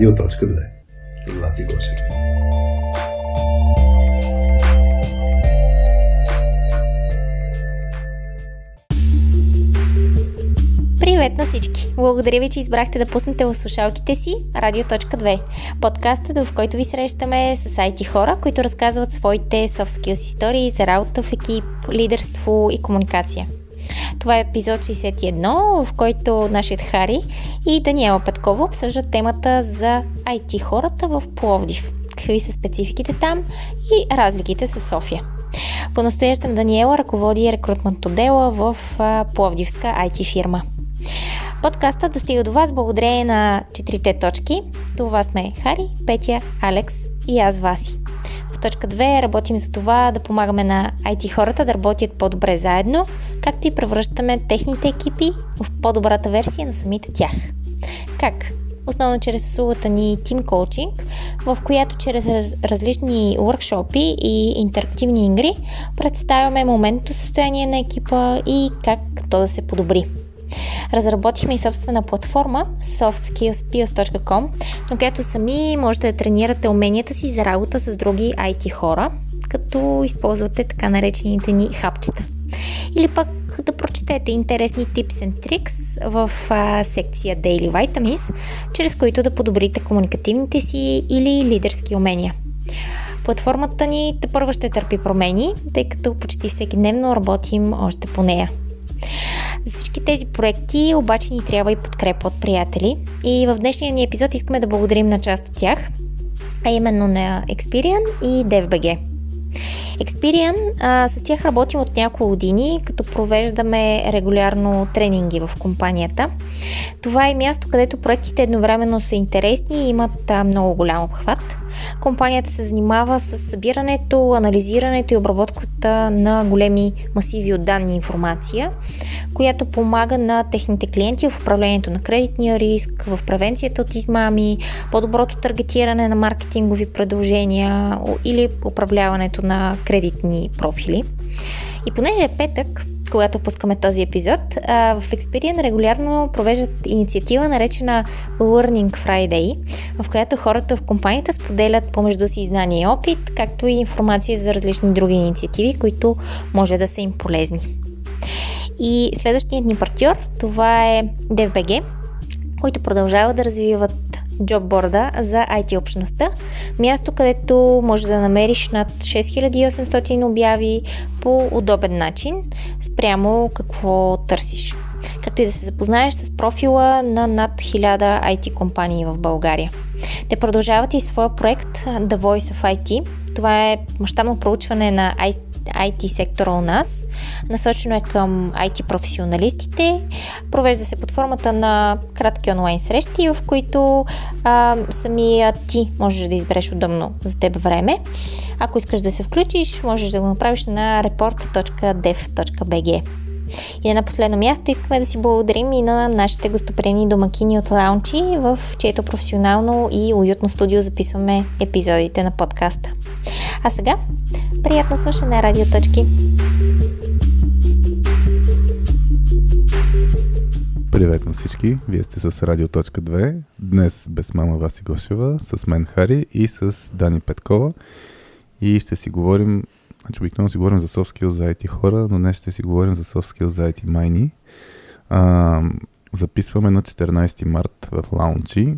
Радио.2 с Васи Гошев. Привет на всички! Благодаря ви, че избрахте да пуснете в слушалките си Радио.2, подкастът, в който ви срещаме с IT хора, които разказват своите soft skills истории за работа в екип, лидерство и комуникация. Това е епизод 61, в който нашият Хари и Даниела Петкова обсъждат темата за IT хората в Пловдив. Какви са спецификите там и разликите с София. По-настоящем Даниела ръководи рекрутмент отдела в Пловдивска IT фирма. Подкастът достига до вас благодарение на четирите точки. Това сме Хари, Петя, Алекс и аз Васи. Точка 2 работим за това да помагаме на IT хората да работят по-добре заедно, както и превръщаме техните екипи в по-добрата версия на самите тях. Как? Основно чрез услугата ни Team Coaching, в която чрез раз, различни workshopи и интерактивни игри представяме моментното състояние на екипа и как то да се подобри. Разработихме и собствена платформа softskillspills.com, на която сами можете да тренирате уменията си за работа с други IT хора, като използвате така наречените ни хапчета. Или пък да прочетете интересни tips and tricks в а, секция Daily Vitamins, чрез които да подобрите комуникативните си или лидерски умения. Платформата ни те първо ще търпи промени, тъй като почти всеки дневно работим още по нея. За всички тези проекти обаче ни трябва и подкрепа от приятели и в днешния ни епизод искаме да благодарим на част от тях, а именно на Experian и DFBG. Experian, а, с тях работим от няколко години, като провеждаме регулярно тренинги в компанията. Това е място, където проектите едновременно са интересни и имат а, много голям обхват. Компанията се занимава с събирането, анализирането и обработката на големи масиви от данни и информация, която помага на техните клиенти в управлението на кредитния риск, в превенцията от измами, по-доброто таргетиране на маркетингови предложения или управляването на кредитни профили. И понеже е петък, когато пускаме този епизод, в Experian регулярно провеждат инициатива, наречена Learning Friday, в която хората в компанията споделят помежду си знания и опит, както и информация за различни други инициативи, които може да са им полезни. И следващият ни партньор, това е DFBG, които продължават да развиват джобборда за IT общността, място където може да намериш над 6800 обяви по удобен начин, спрямо какво търсиш. Както и да се запознаеш с профила на над 1000 IT компании в България. Те продължават и своя проект The Voice of IT. Това е мащабно проучване на IT сектора у нас. Насочено е към IT професионалистите. Провежда се под формата на кратки онлайн срещи, в които а, самия ти можеш да избереш удобно за теб време. Ако искаш да се включиш, можеш да го направиш на report.dev.bg. И на последно място искаме да си благодарим и на нашите гостоприемни домакини от Лаунчи, в чието професионално и уютно студио записваме епизодите на подкаста. А сега, приятно слушане, радиоточки! Привет на всички! Вие сте с Радиоточка 2. Днес без мама Васи Гошева, с мен Хари и с Дани Петкова. И ще си говорим Значи обикновено си говорим за soft skills за IT хора, но днес ще си говорим за soft skills за IT майни. А, записваме на 14 март в Лаунчи.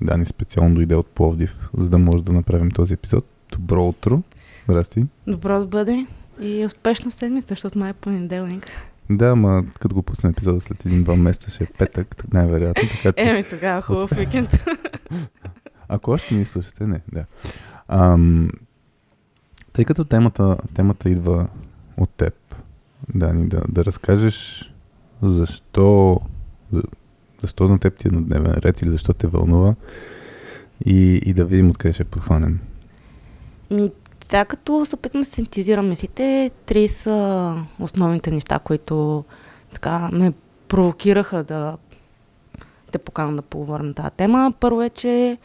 Дани специално дойде от Пловдив, за да може да направим този епизод. Добро утро! Здрасти! Добро да бъде и успешна седмица, защото май е понеделник. Да, ма като го пуснем епизода след един-два месеца ще е петък, най-вероятно. Така, че... Еми тогава хубав уикенд. Ако още ни слушате, не, да. Ам, тъй като темата, темата идва от теб, Дани, да, да разкажеш защо, за, защо на теб ти е на дневен ред или защо те вълнува и, и да видим откъде ще подхванем. Ми, сега като се опитвам да синтезирам мислите, три са основните неща, които така ме провокираха да те поканам да поговорим на тази тема. Първо е, че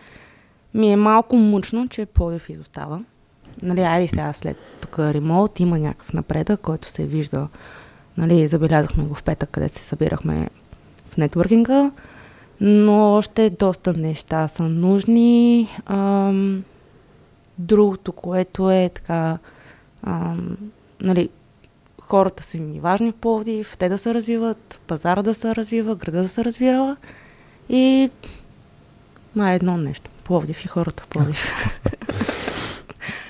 ми е малко мъчно, че Плодив изостава нали, айде сега след тук ремонт има някакъв напредък, който се вижда, нали, забелязахме го в петък, къде се събирахме в нетворкинга, но още доста неща са нужни. Ам, другото, което е така, ам, нали, хората са ми важни в Пловдив, те да се развиват, пазара да се развива, града да се развива и ма е едно нещо. Пловдив и хората в Пловдив.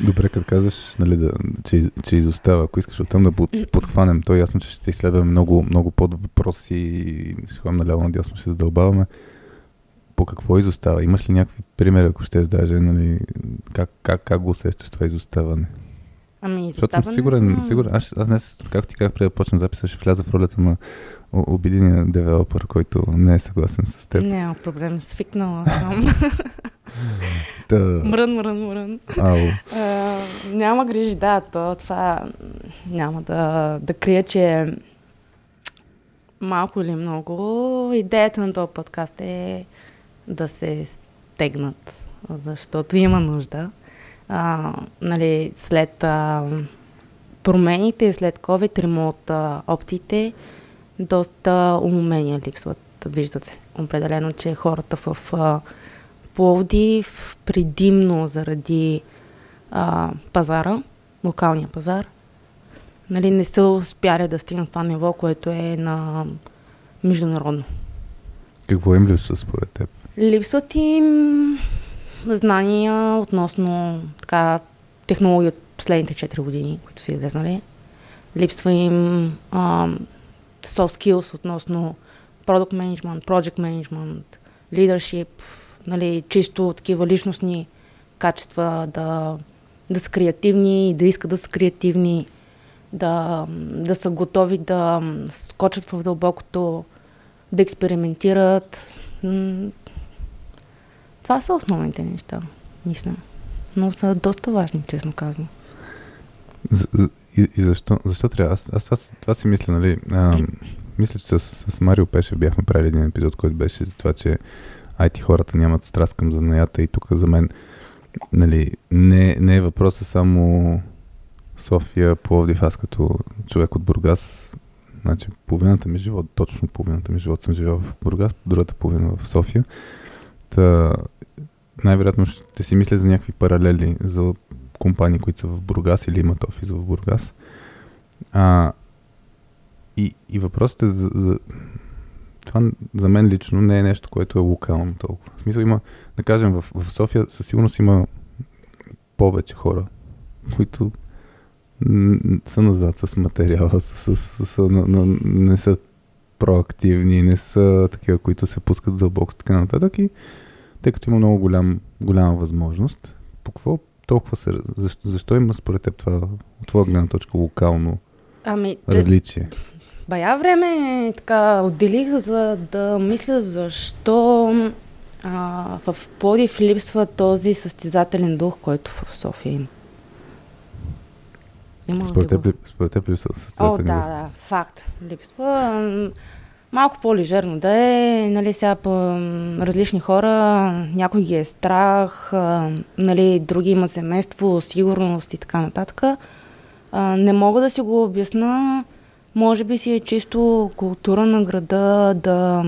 Добре, като казваш, нали, да, че, че изостава, ако искаш оттам да под, подхванем, то е ясно, че ще изследваме много, много под въпроси и ще ходим наляво надясно, ще задълбаваме. По какво изостава? Имаш ли някакви примери, ако ще даже, нали, как, как, как го усещаш това изоставане? Ами, Защото съм сигурен, сигурен аз, аз днес, както ти казах преди да почнем записа, ще вляза в ролята на обидения девелопър, който не е съгласен с теб. Няма проблем, свикнала съм. Та... Мрън, мрън, мрън. Ау. А, няма грижи, да, то това няма да, да крия, че малко или много идеята на този подкаст е да се стегнат, защото има нужда. А, нали, след а, промените, след COVID, ремонт а, опциите, доста умения липсват, виждат се. Определено, че хората в а, Пловдив, предимно заради а, пазара, локалния пазар, нали, не са успяли да стигнат това ниво, което е на международно. Какво им липсва според теб? Липсват им знания относно така, технологии от последните 4 години, които са излезнали. Липсва им а, soft skills относно product management, project management, leadership, нали, чисто такива личностни качества, да, да са креативни, да искат да са креативни, да, да са готови да скочат в дълбокото, да експериментират. Това са основните неща, мисля. Но са доста важни, честно казано. За, и, и защо, защо трябва? Аз, аз това, това си мисля, нали? А, мисля, че с, с Марио Пешев бяхме правили един епизод, който беше за това, че IT хората нямат страст към занаята и тук за мен нали, не, не е въпроса само София, Пловдив, аз като човек от Бургас, значи половината ми живот, точно половината ми живот съм живел в Бургас, другата половина в София. Та, най-вероятно ще си мисля за някакви паралели за компании, които са в Бургас или имат офис в Бургас. А, и, и въпросът е за, за... Това за мен лично не е нещо, което е локално толкова. В смисъл има, да кажем, в, в София със сигурност има повече хора, които са назад с материала, с, с, с, с, на, на, не са проактивни, не са такива, които се пускат дълбоко така нататък и тъй като има много голям, голяма възможност, по какво толкова се... Защо, защо има според теб това, от твоя гледна точка, локално ами, различие? Бая време така отделих за да мисля защо а, в Плодив липсва този състезателен дух, който в София има. Има според, теб, според теб липсва състезателен? О, да, да, факт. Липсва. Малко по-лежерно да е, нали, сега по различни хора, някой ги е страх, а, нали, други имат семейство, сигурност и така нататък. А, не мога да си го обясна, може би си е чисто култура на града да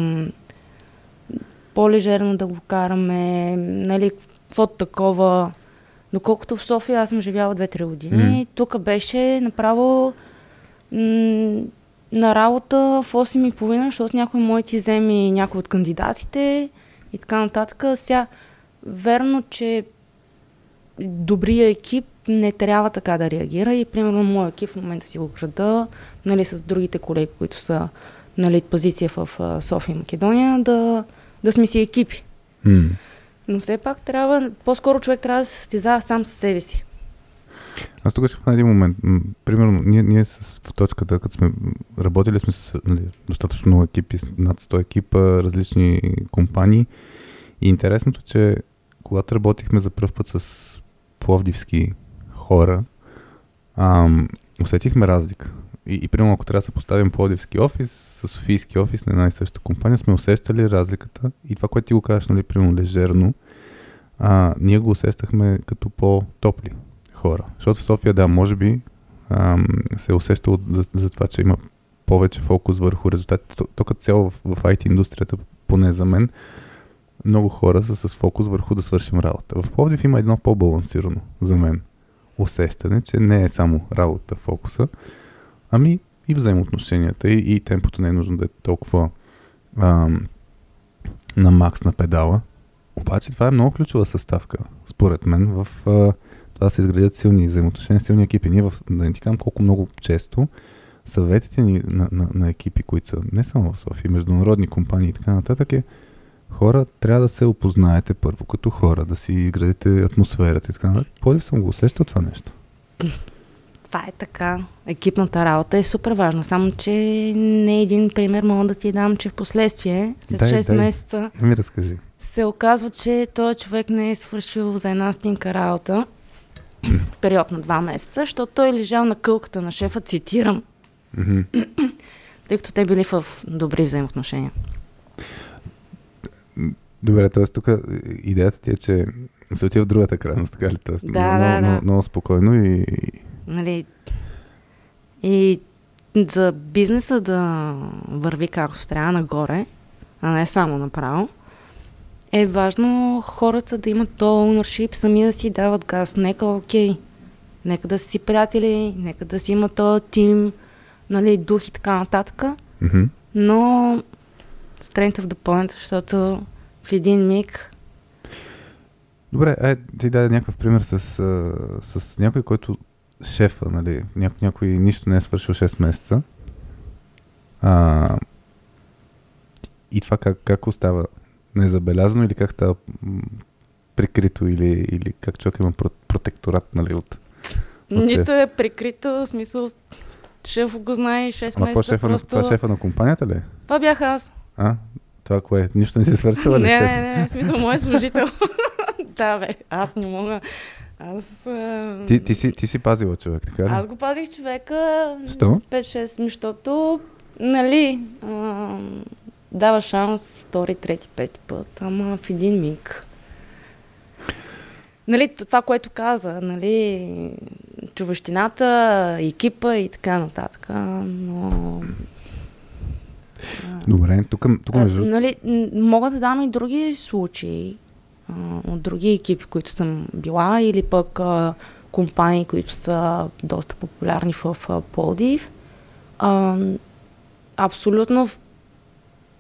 по-лежерно да го караме, нали, какво такова. Доколкото в София аз съм живяла 2-3 години, mm. тук беше направо м- на работа в 8.30, защото някой може ти вземе някой от кандидатите и така нататък. Сега, верно, че добрия екип не трябва така да реагира и примерно моят екип в момента си го града, нали, с другите колеги, които са нали, позиция в София и Македония, да, да сме си екипи. Mm. Но все пак трябва, по-скоро човек трябва да се състезава сам с себе си. Аз тук ще на един момент. Примерно, ние, ние с, в точката, като сме работили сме с нали, достатъчно много екипи, над 100 екипа, различни компании. И интересното, че когато работихме за първ път с пловдивски хора, ам, усетихме разлика. И, и примерно, ако трябва да се поставим пловдивски офис с Софийски офис на една и съща компания, сме усещали разликата. И това, което ти го кажеш, нали, примерно лежерно, а, ние го усещахме като по-топли хора. Защото в София, да, може би ам, се е усещало за, за това, че има повече фокус върху резултатите. То като цяло в, в IT индустрията поне за мен, много хора са с фокус върху да свършим работа. В Пловдив има едно по-балансирано за мен усещане, че не е само работа фокуса, ами и взаимоотношенията и, и темпото не е нужно да е толкова ам, на макс на педала. Обаче това е много ключова съставка, според мен, в а, това се изградят силни взаимоотношения, силни екипи. Ние в, да не ти кажам колко много често съветите ни на, на, на екипи, които са не само в София, международни компании и така нататък е хора, трябва да се опознаете първо като хора, да си изградите атмосферата и така нататък. Полив съм го усещал това нещо. Това е така. Екипната работа е супер важна, само че не един пример мога да ти дам, че в последствие, след Дай, 6 дай. месеца, Ми разкажи. се оказва, че този човек не е свършил за една стинка работа в период на 2 месеца, защото той е лежал на кълката на шефа, цитирам, тъй като те били в добри взаимоотношения. Добре, т.е. тук идеята ти е, че се отива в другата крайност, така ли? Тоест, Да, много, да, да. много, много спокойно и... Нали, и за бизнеса да върви както трябва нагоре, а не само направо, е важно хората да имат то ownership, сами да си дават газ. Нека, окей, нека да си приятели, нека да си има то тим, нали, дух и така нататък, Мгм. но strength of the point, защото в един миг Добре, ай, ти даде някакъв пример с, с някой, който шефа, нали, ня, някой нищо не е свършил 6 месеца. А, и това как, как остава незабелязано или как става прикрито или, или как човек има про- протекторат, нали, от... От нито е прикрито, в смисъл, шеф го знае 6 Ама какво месеца. шефа, на, просто... това шефа на компанията ли? е? Това бях аз. А? Това кое? Нищо не си свършила ли? не, не, не, в смисъл, мой служител. да, бе, аз не мога. Аз, а... Ти, ти, си, ти си пазила човек, така ли? аз го пазих човека Що? 5-6, ми, защото, нали, а, дава шанс втори, трети, пети път, ама в един миг. Нали, това, което каза, нали, човещината, екипа и така нататък, но... Добре, тук, тук между... нали, мога да дам и други случаи а, от други екипи, които съм била, или пък а, компании, които са доста популярни в а, Пловдив. А, абсолютно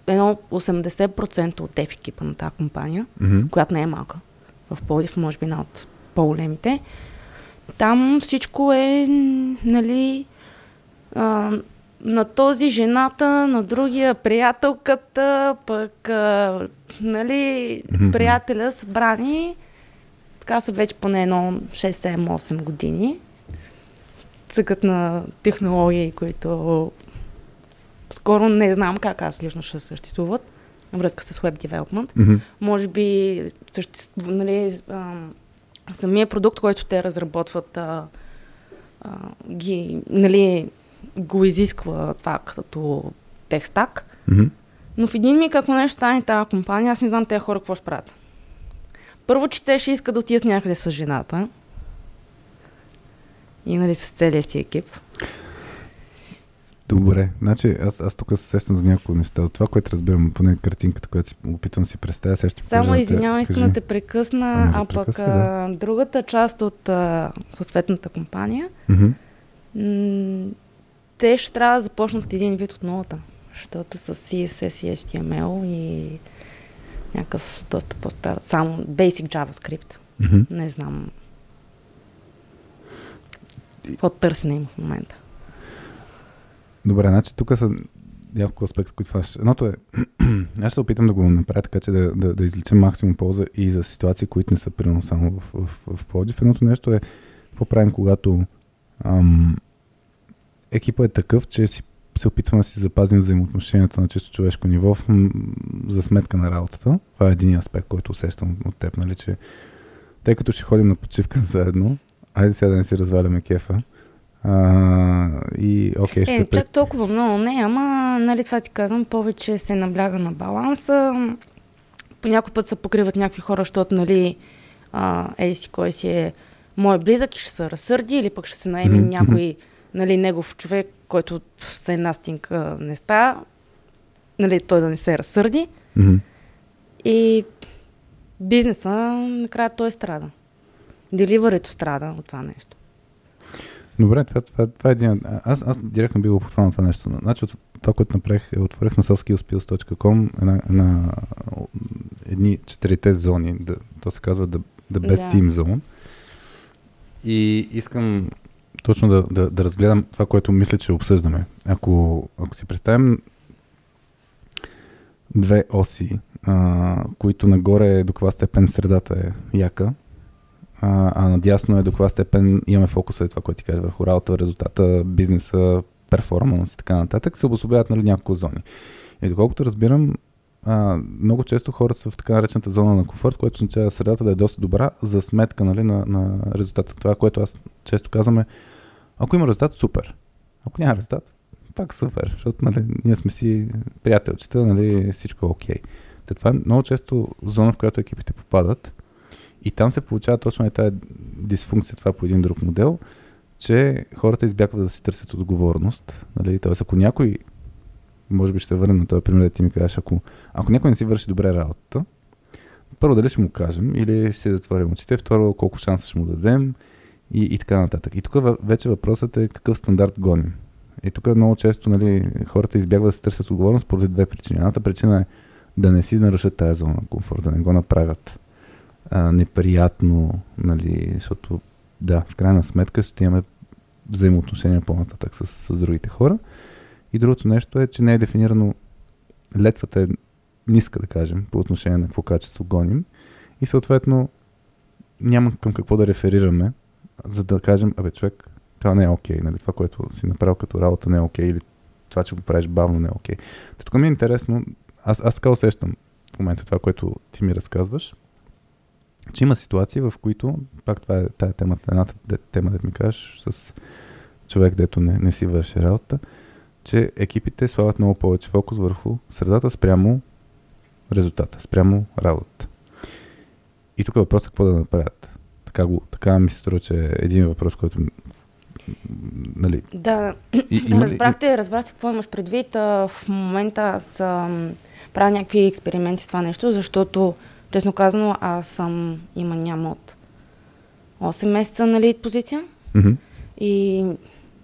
едно 80% от деф екипа на тази компания, Мгм. която не е малка, в Пловдив, може би една от по-големите, там всичко е, нали, а, на този жената, на другия приятелката, пък, а, нали, приятеля събрани. Така са вече поне едно 6-7-8 години. Цъкът на технологии, които скоро не знам как аз лично ще съществуват връзка с Web Development може би съществува, нали, а, самия продукт, който те разработват, а, а, ги, нали, го изисква това като текстак. Мгм. Но в един миг, ако нещо стане тази компания, аз не знам тези хора какво ще правят. Първо, че те ще искат да отидат някъде с жената. И нали с целия си екип. Добре, значи аз, аз тук се сещам за няколко неща. От това, което разбирам, поне картинката, която си опитвам да си представя, сега ще Само извинявай, искам да те прекъсна, Ами да а пък прекъсвай, а, другата част от а, съответната компания Мгм. Те ще трябва да започнат един вид от нулата, защото с CSS и HTML и някакъв доста по-стар, само Basic JavaScript. Мгм. Не знам какво търсене има в момента. Добре, значи тук са няколко аспекта, които ще... Едното е, аз ще се опитам да го направя така, че да, да, да извлечем максимум полза и за ситуации, които не са примерно само в, в, в Пловдив. Едното нещо е, какво правим, когато ам, екипа е такъв, че си, се опитваме да си запазим взаимоотношенията на чисто човешко ниво в, м, за сметка на работата. Това е един аспект, който усещам от теб, нали, че тъй като ще ходим на почивка заедно, айде сега да не си разваляме кефа. А, и окей, ще Е, чак толкова много не, ама, нали това ти казвам, повече се набляга на баланса. По някой път се покриват някакви хора, защото, нали, а, ей си кой си е мой близък и ще се разсърди, или пък ще се наеме Мгм, някой, нали, негов човек, който за една стинка не става, нали, той да не се разсърди. Мгм. И бизнеса, накрая той страда. Деливарито страда от това нещо. Добре, това, това, това е един... Аз, аз директно би го подхванал това нещо. Значи от това, което направих, е отворих на softskillspills.com една, една, едни четирите зони, да, то се казва The, the Best Да. Team Zone. И искам точно да, да, да разгледам това, което мисля, че обсъждаме. Ако, ако си представим две оси, а, които нагоре е до каква степен средата е яка, а, а надясно е до каква степен имаме фокуса е това, което ти кажа върху работа, резултата, бизнеса, перформанс и така нататък, се обособяват нали, няколко зони. И доколкото разбирам, а, много често хората са в така наречената зона на комфорт, което означава средата да е доста добра за сметка нали, на, на резултата. Това, което аз често казвам е, ако има резултат, супер. Ако няма резултат, пак супер, защото нали, ние сме си приятелчета, нали, всичко е окей. Та това е много често зона, в която екипите попадат и там се получава точно е тази дисфункция, това по един друг модел, че хората избягват да си търсят отговорност. Нали? Тоест, ако някой, може би ще се върнем на този пример, да ти ми кажеш, ако, ако някой не си върши добре работата, първо дали ще му кажем или ще затворим очите, второ колко шанса ще му дадем и, и така нататък. И тук вече въпросът е какъв стандарт гоним. И тук много често нали, хората избягват да се търсят отговорност поради две причини. Едната причина е да не си нарушат тази зона на комфорт, да не го направят а, неприятно, нали, защото да, в крайна сметка ще имаме взаимоотношения по-нататък с, с другите хора. И другото нещо е, че не е дефинирано летвата е ниска, да кажем, по отношение на какво качество гоним. И съответно няма към какво да реферираме, за да кажем, абе човек, това не е окей, нали? това, което си направил като работа не е окей, или това, че го правиш бавно не е окей. Та тук ми е интересно, аз, аз така усещам в момента това, което ти ми разказваш, че има ситуации, в които, пак това е тая темата, едната тема, да ми кажеш, с човек, дето не, не си върши работа, че екипите слагат много повече фокус върху средата спрямо резултата, спрямо работа. И тук е въпросът какво да направят. Така, го, така ми се струва, че е един въпрос, който нали, Да, и, има разбрахте, разбрахте какво имаш предвид. А, в момента аз ам, правя някакви експерименти с това нещо, защото, честно казано, аз съм има няма от 8 месеца на лид позиция Мгм. и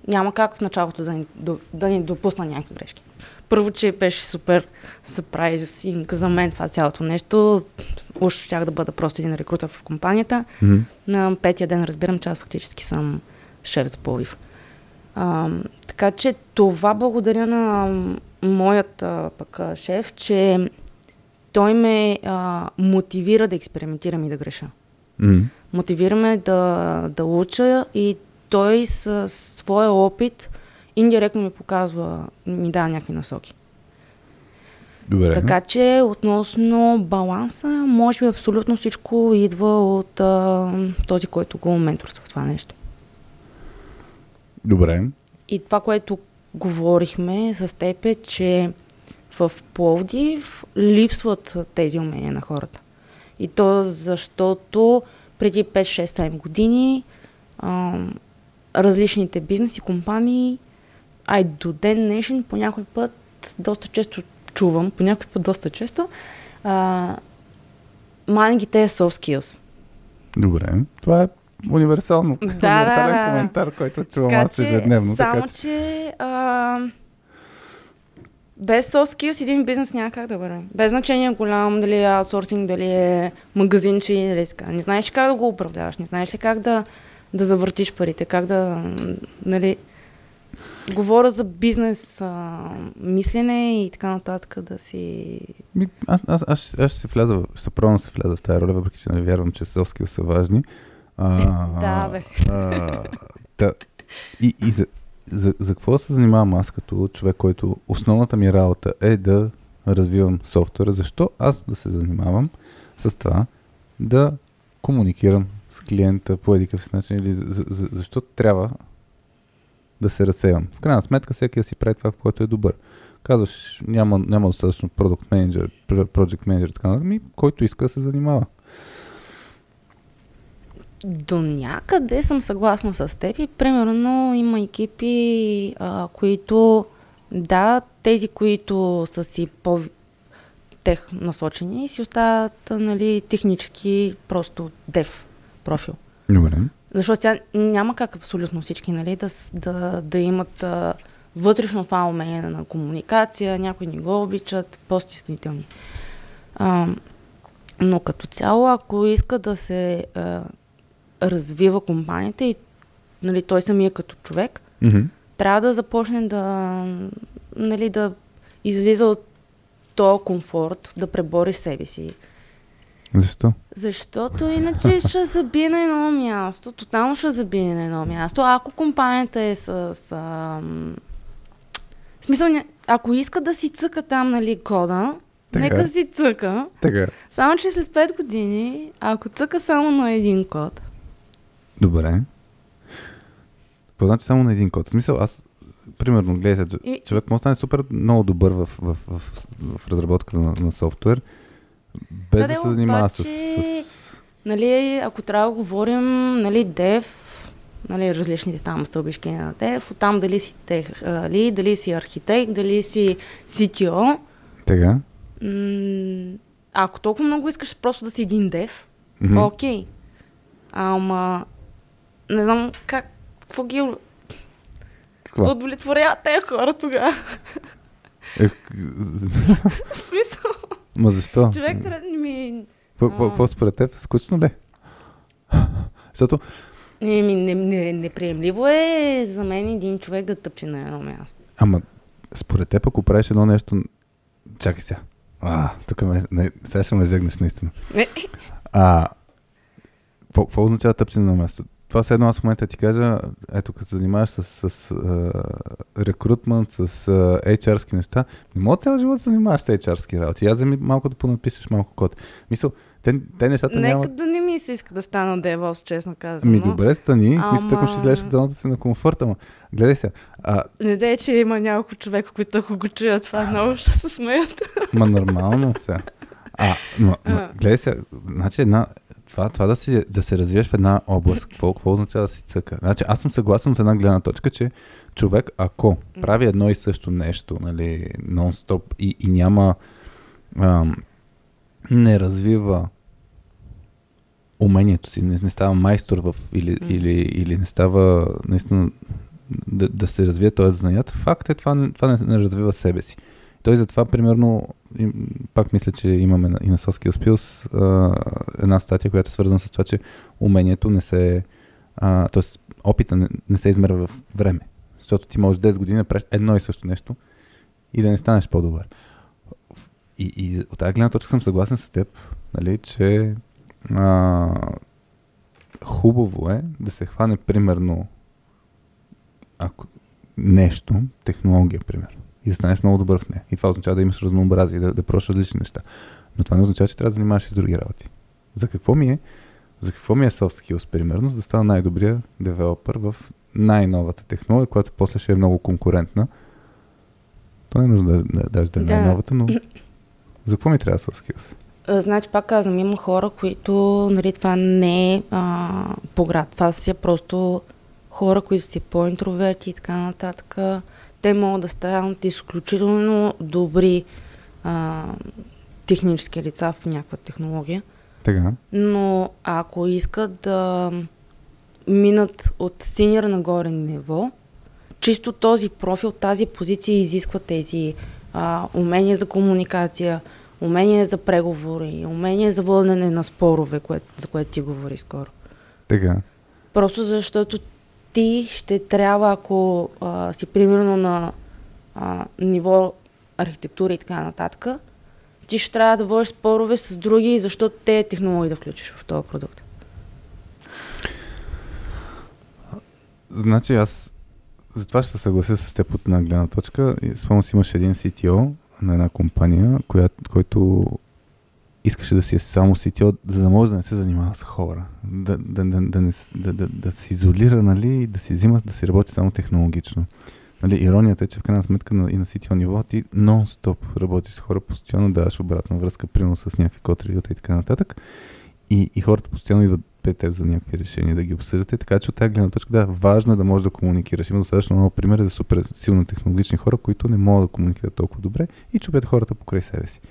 няма как в началото да ни, да ни допусна някакви грешки. Първо, че беше супер сюрпрайзинг за мен това цялото нещо. Уж щях да бъда просто един рекрутър в компанията. Мгм. На петия ден разбирам, че аз фактически съм шеф за полив. А, така че това благодаря на моят а, пък а, шеф, че той ме а, мотивира да експериментирам и да греша. Мгм. Мотивира ме да, да уча и той с своя опит индиректно ми показва, ми дава някакви насоки. Добре. Така че относно баланса, може би абсолютно всичко идва от а, този, който го менторства в това нещо. Добре. И това, което говорихме с теб е, че в Пловдив липсват тези умения на хората. И то защото преди 5-6-7 години а, различните бизнеси, компании, а и до ден днешен по някой път доста често чувам, по някой път доста често, а, мани ги тези soft skills. Добре. Това е универсално. Да, универсален да, да. коментар, който чувам аз ежедневно. само, така че... че а, без soft skills един бизнес няма как да върви. Без значение голям, дали е аутсорсинг, дали е магазинче, дали така. Не знаеш как да го управляваш, не знаеш ли как да, да завъртиш парите, как да, нали, говоря за бизнес а, мислене и така нататък да си... Ми, аз, аз, аз, аз ще се вляза, ще се пробвам да се вляза в тази роля, въпреки че не вярвам, че skills са важни. А, Да, бе. А, да, и и за, за, за какво се занимавам аз като човек, който основната ми работа е да развивам софтуера? Защо аз да се занимавам с това да комуникирам с клиента по едикъв си начин или за, за, за, защо трябва да се разсеявам? В крайна сметка всеки да си прави това, в което е добър. Казваш, няма, няма достатъчно продукт менеджер, project менеджер, така ми, който иска да се занимава. До някъде съм съгласна с теб и примерно има екипи, а, които да, тези, които са си по тех насочени си остават нали, технически просто дев профил. Добре. Защото сега няма как абсолютно всички нали, да, да, да имат а, вътрешно това умение на комуникация, някои не го обичат, по-стеснителни. А, но като цяло, ако иска да се а, развива компанията и нали, той самия като човек, Mm-hmm. трябва да започне да, нали, да излиза от този комфорт, да пребори себе си. Защо? Защото иначе ще забие на едно място, тотално ще забие на едно място. Ако компанията е с... с ам, в смисъл, ако иска да си цъка там, нали, кода, Така. нека си цъка. Така. Само, че след 5 години, ако цъка само на един код, Добре. Какво значи само на един код? В смисъл, аз, примерно, гледай се, човек може да стане супер много добър в, в, в, в разработката на, на софтуер, без Да, да, се занимава с, обаче- с... Нали, ако трябва да говорим, нали, dev, нали, различните там стълбишки на dev, оттам дали си тех, али, дали си архитект, дали си CTO. Тега? М- ако толкова много искаш просто да си един dev, Мгм. окей. Ама, не знам как, какво ги Какво? удовлетворяват тези хора тогава. Е, смисъл, ма защо? човек ми... Какво- според теб? Скучно ли? Защото, Еми, не, не, неприемливо е за мен един човек да тъпче на едно място. ама, според теб, ако правиш едно нещо... Чакай сега. А, тук ме... Не, сега ще ме жегнеш наистина. Не. А, какво, какво означава тъпчене на място? Това все едно аз в момента ти кажа, ето като се занимаваш с, с а, рекрутмент, с а, HR-ски неща, не мога цял живот да се занимаваш с HR-ски работи. Аз вземи малко да понапишеш малко код. Мисъл, те, те нещата Нека няма... да не ми се иска да стана DevOps, честно казано. Ми добре стани, в смисъл, тъкмо ще Ама- излезеш от зоната си на комфорта, ама гледай се, а, Не дай, че има няколко човека, които ако го чуят това, много ще се смеят. ма нормално сега. А, но, но А. гледай се, значи една, това, това да, си, да се развиеш в една област, какво, какво означава да си цъка? Значи аз съм съгласен от една гледна точка, че човек, ако прави едно и също нещо, нали, нон-стоп и, и няма, ам, не развива умението си, не, не става майстор в, или, или, или не става наистина да, да се развие този занаят, факт е това, това не, не развива себе си. Той затова, примерно, им, пак мисля, че имаме и на Pills а, една статия, която е свързана с това, че умението не се, т.е. опита не, не се измерва в време. Защото ти можеш 10 години да правиш едно и също нещо и да не станеш по-добър. И, и от тази гледна точка съм съгласен с теб, нали, че а, хубаво е да се хване примерно ако нещо, технология, примерно, и да станеш много добър в нея. И това означава да имаш разнообразие, да, да пробваш различни неща. Но това не означава, че трябва да занимаваш и с други работи. За какво ми е? За какво ми е soft skills, примерно, за да стана най-добрия девелопър в най-новата технология, която после ще е много конкурентна. То не е нужно да, да, даже да е Да. най-новата, но за какво ми трябва soft skills? Значи, пак казвам, има хора, които, нали, това не е а, по град. Това са просто хора, които са по-интроверти и така нататък. Те могат да станат изключително добри а, технически лица в някаква технология. Така. Но ако искат да минат от синьор нагоре ниво, чисто този профил, тази позиция изисква тези а, умения за комуникация, умения за преговори, умения за водене на спорове, което, за което ти говори скоро. Така. Просто защото ти ще трябва, ако а, си примерно на а, ниво архитектура и така нататък, ти ще трябва да водиш спорове с други, защото те технологии да включиш в този продукт. Значи аз затова ще съглася с теб от една гледна точка. Спомням си имаше един CTO на една компания, която, който искаше да си е само CTO, за да може да не се занимава с хора. Да, да, да, да, не, да, да, да се изолира, нали, да си взима, да си работи само технологично. Нали, иронията е, че в крайна сметка на, и на CTO ниво ти нон-стоп работиш с хора, постоянно даваш обратна връзка, примерно с някакви код и така нататък. И, и хората постоянно идват пред теб за някакви решения да ги обсъждате, така че от тази гледна точка, да, важно е да можеш да комуникираш. Има достатъчно много примери за супер силно технологични хора, които не могат да комуникират толкова добре и чупят хората покрай себе си.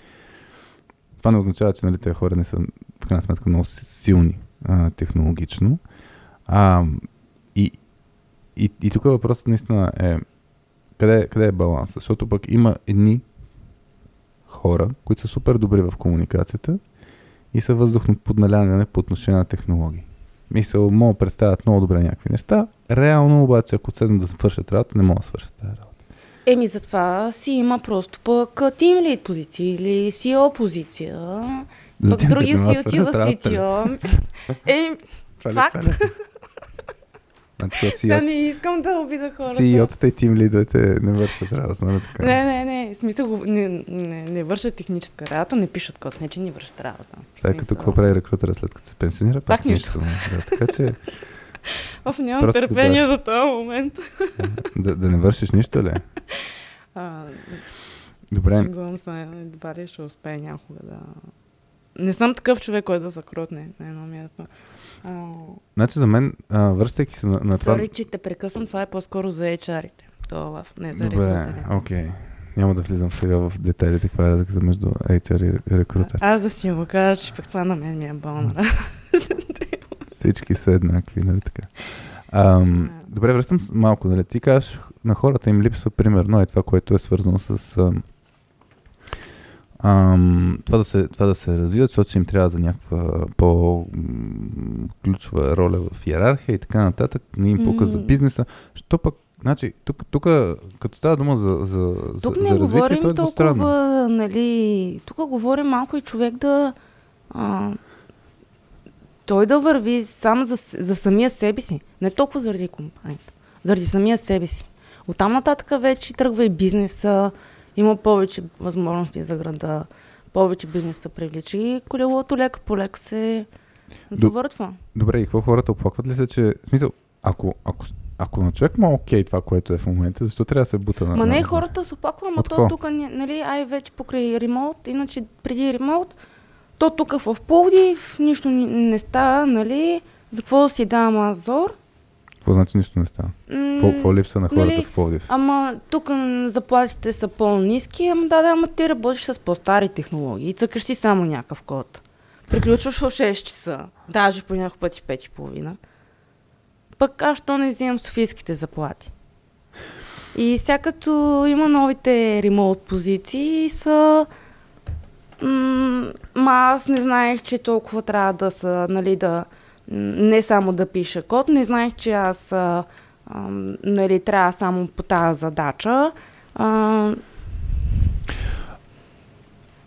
Това не означава, че нали, тези хора не са в крайна сметка много силни а, технологично. А, и, и, и тук въпросът наистина е къде, къде е баланс? Защото пък има едни хора, които са супер добри в комуникацията и са въздухно подналяне по отношение на технологии. Мисъл, могат да представят много добре някакви неща. Реално обаче, ако седнат да свършат работа, не могат да свършат тази работа. Еми, затова си има просто пък Team Lead позиция или CEO позиция. За Пък други си да отива ли? CTO. Е, Факт. Значи, сега CEO, не искам да обида хората. CEO-тата и тим лидовете не вършат работа, нали така? Не, не, не. В смисъл, не, не, не вършат техническа работа, не пишат код, не, че не вършат работа. Сега като какво прави рекрутера след като се пенсионира? Пак нищо. Да, така че Оф, нямам Просто търпение за този момент. да, да не вършиш нищо ли? А, Добре, Шегувам се, едва ли ще успея някога да... Не съм такъв човек, който да закрутне на едно място. А, значи за мен, а, връщайки се на, на това... Сори, че те прекъсвам, това е по-скоро за HR-ите. Това лав, не за Добре, окей. Няма да влизам сега в детайлите, каква е разликата между HR и рекрутер. Аз да си го кажа, че пък това на мен ми е болно. Всички са еднакви, нали така? Ам, добре, връщам малко, нали? Ти кажеш, на хората им липсва примерно е това, което е свързано с ам, ам, това, да се, това да се развиват, защото им трябва за някаква по-ключова роля в иерархия и така нататък. Не им пука за бизнеса. Що пък, значи, тук, тук като става дума за, за, Тук за, за развитие, то е толкова, нали, тук говорим малко и човек да... А, той да върви сам за, за самия себе си. Не толкова заради компанията. Заради самия себе си. Оттам нататък вече тръгва и бизнеса, има повече възможности за града, повече бизнес се привлича и колелото лека по лека се завъртва. Добре, и какво хората оплакват ли се, че... В смисъл, ако, ако, ако на човек му е окей това, което е в момента, защо трябва да се бута на... Ма не, хората се оплаква, ама От то тук, нали, ай вече покрай ремонт, иначе преди ремонт, то тук в Пловдив нищо ни- не става, нали, за какво да си давам аз зор? Какво значи нищо не става? Какво, какво липсва на хората нали, в Пловдив? Ама тук заплатите са по-низки, ама да, да, ама ти работиш с по-стари технологии и цъкаш си само някакъв код. Приключваш в 6 часа, даже по някакъв пъти 5 и половина. Пък аз що не взимам софийските заплати. И сега като има новите ремонт позиции са... Ма аз не знаех, че толкова трябва да са, нали, да... Не само да пиша код, не знаех, че аз а, а, нали, трябва само по тази задача. А,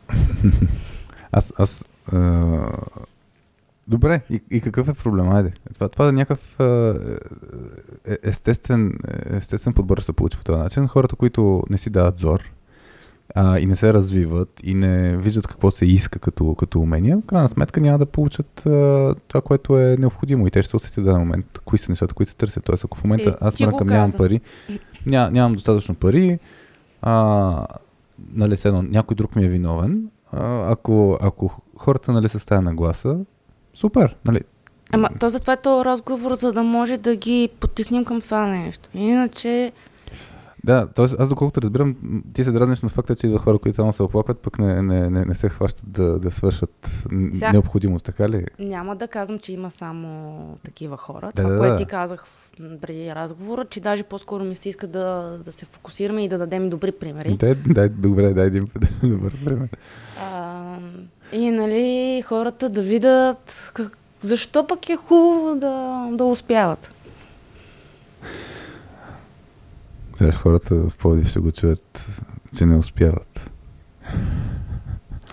Аз, аз а... Добре, и, и какъв е проблем? Айде. Това, това е някакъв а, е- естествен, естествен подбор се получи по този начин. Хората, които не си дават зор а, и не се развиват и не виждат какво се иска като, като умения, в крайна сметка няма да получат а, това, което е необходимо и те ще се усетят в даден момент кои са нещата, които се търсят. Тоест, ако в момента Е, аз мръкам, нямам пари, ня, нямам достатъчно пари, а, нали, едно, някой друг ми е виновен, а, ако, ако хората нали, са с тази нагласа, супер. Нали, ама то затова е този разговор, за да може да ги потихнем към това нещо. Иначе, да, т.е. аз доколкото разбирам, ти се дразниш на факта, че идва хора, които само се оплакват, пък не, не, не, не се хващат да, да свършат Сега- необходимо, така ли? няма да казвам, че има само такива хора. Да, това, да, което ти казах преди разговора, че даже по-скоро ми се иска да, да се фокусираме и да дадем добри примери. Дай, дай, добре, дай един добър пример. А, и нали, хората да видят как, защо пък е хубаво да, да успяват. Сега хората в Пловдив ще го чуят, че не успяват.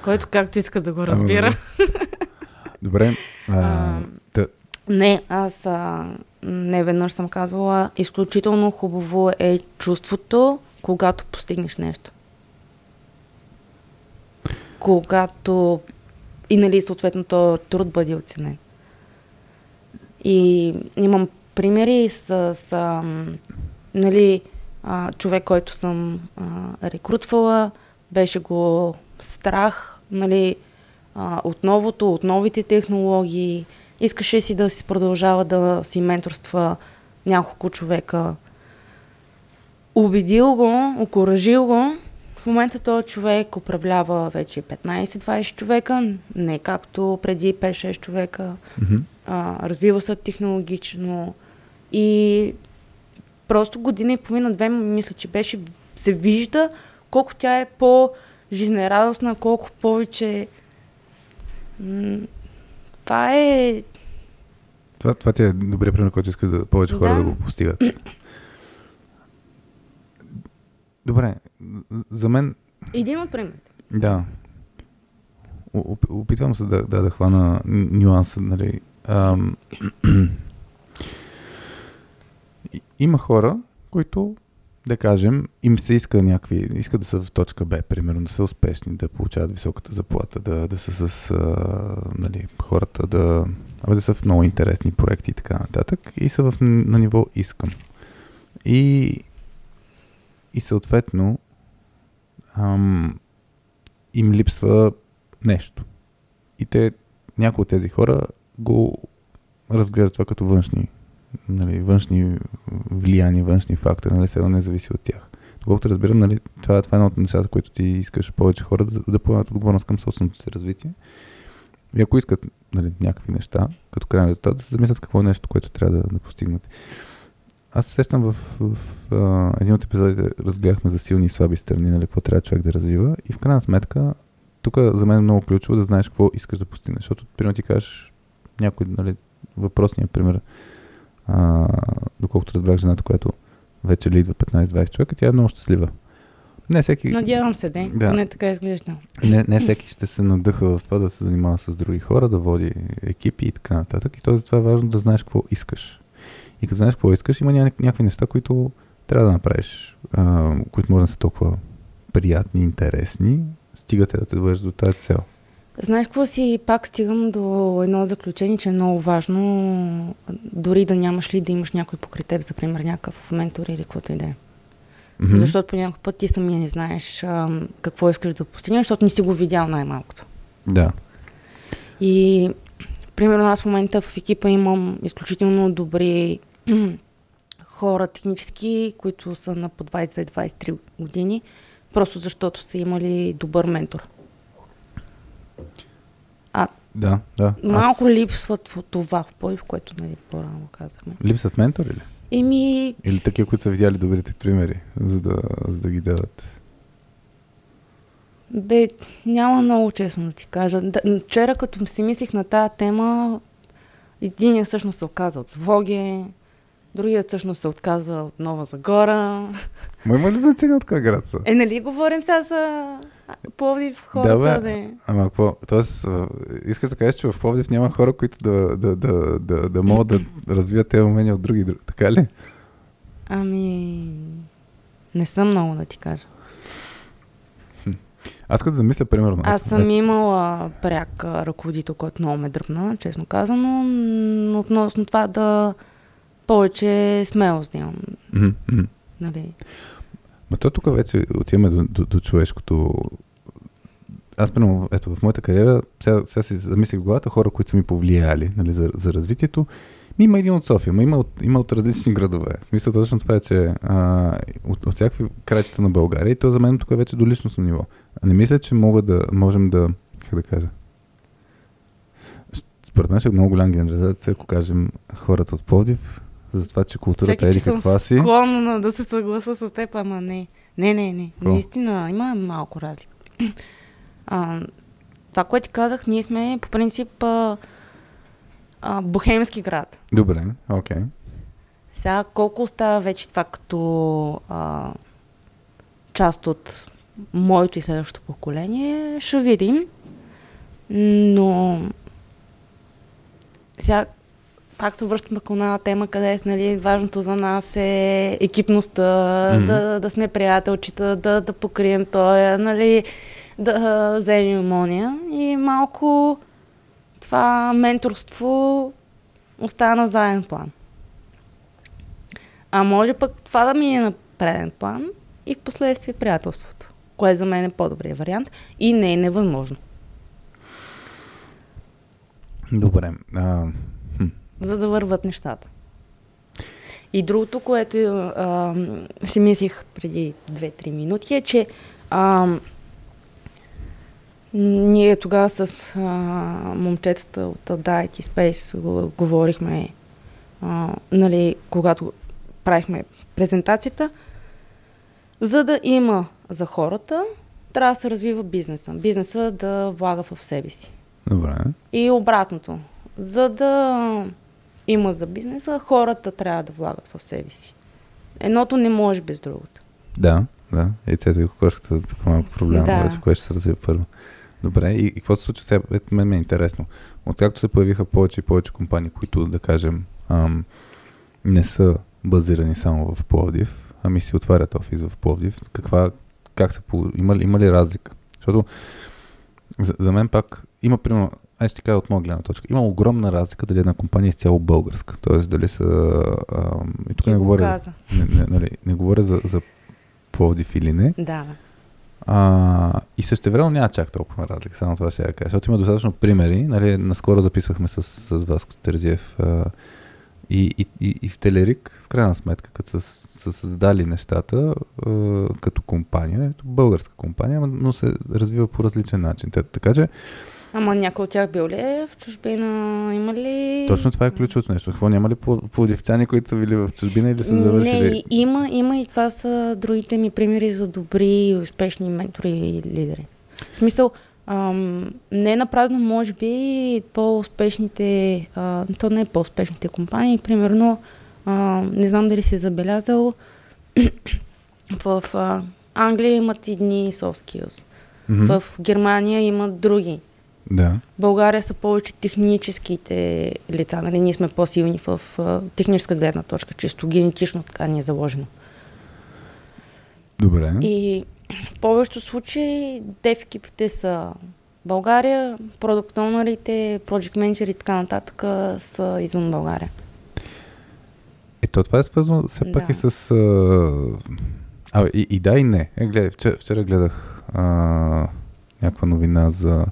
Който както иска да го разбира. Ама, Добре. А, А, та, Не, аз а, не веднъж съм казвала, изключително хубаво е чувството, когато постигнеш нещо. Когато и нали съответно то труд бъде оценен. И имам примери с, с нали, а, човек, който съм а, рекрутвала, беше го страх, нали, а, от новото, от новите технологии. Искаше си да си продължава да си менторства няколко човека. Убедил го, окоръжил го В момента този човек управлява вече 15-20 човека, не както преди 5-6 човека. Мгм. А, развива се технологично и просто година и половина, две, мисля, че беше, се вижда колко тя е по-жизнерадостна, колко повече... Това е... Това, това ти е добрият пример, който искаш да повече хора да, Да. го постигат. Добре, за мен, Един от примерите. да. Опитвам се да, да, да хвана нюанса, нали. Ам, има хора, които, да кажем, им се иска някакви, искат да са в точка Б, примерно, да са успешни, да получават високата заплата, да, да са с а, нали, хората, да, абе, да са в много интересни проекти и така нататък. И са в, на ниво искам. И, и съответно ам, им липсва нещо. И те, някои от тези хора го разглеждат това като външни, нали, външни влияния, външни фактори, нали, не зависи от тях. Доколкото разбирам, нали, това, това е едно от нещата, които ти искаш повече хора да, да поемат отговорност към собственото си развитие. И ако искат нали, някакви неща, като крайен резултат, да се замислят какво е нещо, което трябва да, да постигнат. Аз се сещам в, в, в а, един от епизодите разгледахме за силни и слаби страни, нали, какво трябва човек да развива. И в крайна сметка, тук за мен е много ключово да знаеш какво искаш да постигнеш. Защото, примерно, ти кажеш някой, нали, въпросният пример, а, доколкото разбрах жената, която вече лидва 15-20 човека, тя е много щастлива. Не всеки, Надявам се, да. Да. Поне така изглежда. не, не всеки ще се надъха в това да се занимава с други хора, да води екипи и така нататък. И то затова е важно да знаеш какво искаш. И като знаеш какво искаш, има ня- някакви неща, които трябва да направиш, а, които може да са толкова приятни, интересни, стигате да те доведеш до тази цел. Знаеш какво си, пак стигам до едно заключение, че е много важно дори да нямаш ли да имаш някой покрай теб, за пример някакъв ментор или каквото и да е. Мгм. Защото по някакъв път ти самия не знаеш ам, какво искаш да постигнеш, защото не си го видял най-малкото. Да. И примерно аз в момента в екипа имам изключително добри хора технически, които са на по 22-23 години, просто защото са имали добър ментор. Да, да. малко липсва тво- това в Пловдив, което нали, по-рано казахме. Липсват ментори ли? Еми, Или такива, които са видяли добрите примери, за да, за да ги дават? бе, няма много честно да ти кажа. Да, вчера, като си мислих на тази тема, единият всъщност се оказа от Своге, другият всъщност се отказа от Нова Загора. Ма има ли значение от кой град са? Е, нали говорим сега за Пловдив хората, Да, бе. да. Ама какво? Тоест, искаш да кажеш, че в Пловдив няма хора, които да, да, да, да, да могат да развият тези умения от други. друг- Така ли? Ами, не съм много да ти кажа. Аз като замисля, примерно. Аз съм имала пряк ръководител, който много ме дръпна, честно казано, относно това да повече смелост да имам. Нали. Ма то тук вече отиваме до, до, до човешкото. Аз, примерно, ето, в моята кариера, сега, сега си замислих в главата хора, които са ми повлияли нали, за, за развитието. Ми има един от София, ма има от, има от различни градове. Мисля точно това е, че а, от, от всякакви крайчета на България и то за мен тук е вече до личностно ниво. Не мисля, че мога да, можем да, как да кажа, според мен ще е много голям генерализация, ако кажем хората от Пловдив, за това, че културата Чакай, е че каква си. склонна да се съгласа с теб, ама не. Не, не, не. Какво? Наистина, има малко разлика. А, това, което ти казах, ние сме по принцип а, а, бухемски град. Добре, окей. Сега колко остава вече това като а, част от моето и следващото поколение, ще видим. Но сега пак се връщаме към една тема, къде нали, важното за нас е екипността, mm-hmm. да, да сме приятелчета, да, да покрием тоя, нали, да вземем ония. И малко това менторство остана на заден план. А може пък това да мине на преден план и в последствие приятелството, което за мен е по-добрият вариант и не е невъзможно. Добре. А. за да върват нещата. И другото, което а, си мислих преди 2-3 минути е, че А, ние тогава с а, момчетата от Diet Space го- говорихме, а, нали, когато правихме презентацията, за да има за хората, трябва да се развива бизнеса. Бизнеса да влага в себе си. Добре. И обратното. За да има за бизнеса, хората трябва да влагат в себе си. Едното не може без другото. Да, да. Яйцето и кокошката е така малко проблема, Да. вече, кое ще се развива първо. Добре, и, и какво се случва сега? Ето, мен ми е интересно. Откакто се появиха повече и повече компании, които, да кажем, ам, не са базирани само в Пловдив, ами си отварят офис в Пловдив, каква, как се, има, ли, има ли разлика? Защото за, за мен пак има, примерно, аз ще кажа от моя гледна точка, има огромна разлика дали една компания е изцяло българска, т.е. дали са, ам, и тук Ти не го говоря, каза. не, не, нали, не говоря за, за Пловдив или не, Да. а, и също време няма чак толкова разлика, само това я кажа. Защото има достатъчно примери. Нали, наскоро записвахме с, с Васко Терзиев а, и, и, и, и в Телерик, в крайна сметка, като са, са създали нещата а, като компания, ето, българска компания, но се развива по различен начин. Така че, Ама някой от тях бил ли е в чужбина? Има ли... точно това е ключовото нещо. Какво няма ли плодивцани, които са били в чужбина или са завършили? Не, има, има и това са другите ми примери за добри и успешни ментори и лидери. В смисъл, ам, не на празно, може би по-успешните, а, то не е по-успешните компании, примерно, а, не знам дали си забелязал, в а, Англия имат едни soft skills, Мгм. в Германия имат други. Да. България са повече техническите лица, нали? Ние сме по-силни в а, техническа гледна точка, чисто генетично така ни е заложено. Добре. И в повечето случаи дев екипите са България, продукт онерите, project менеджери и така нататък са извън България. Ето, това е свързано все пак Да. и с... А... А, и, и да, и не. Е, гледай, вчера, вчера гледах а, някаква новина за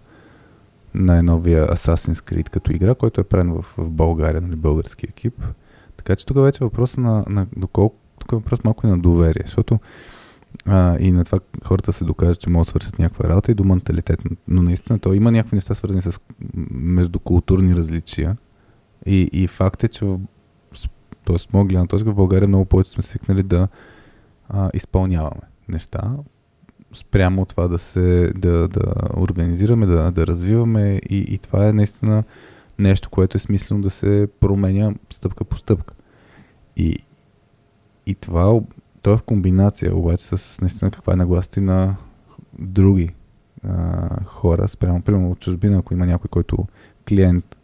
най-новия Assassin's Creed като игра, който е правен в, в България, нали, български екип. Така че тук вече е въпрос на, на доколко... Тук е въпрос малко и на доверие, защото а, и на това хората се докажат, че могат да свършат някаква работа и до менталитет. Но наистина то има някакви неща свързани с междукултурни различия. И, и факт е, че в от моя гледна точка в България много повече сме свикнали да а, изпълняваме неща, спрямо това да се да, да организираме, да, да развиваме и, и това е наистина нещо, което е смислено да се променя стъпка по стъпка. И, и това, то е в комбинация обаче с наистина каква е нагласата на други а, хора, спрямо, примерно от чужбина, ако има някой, който клиент,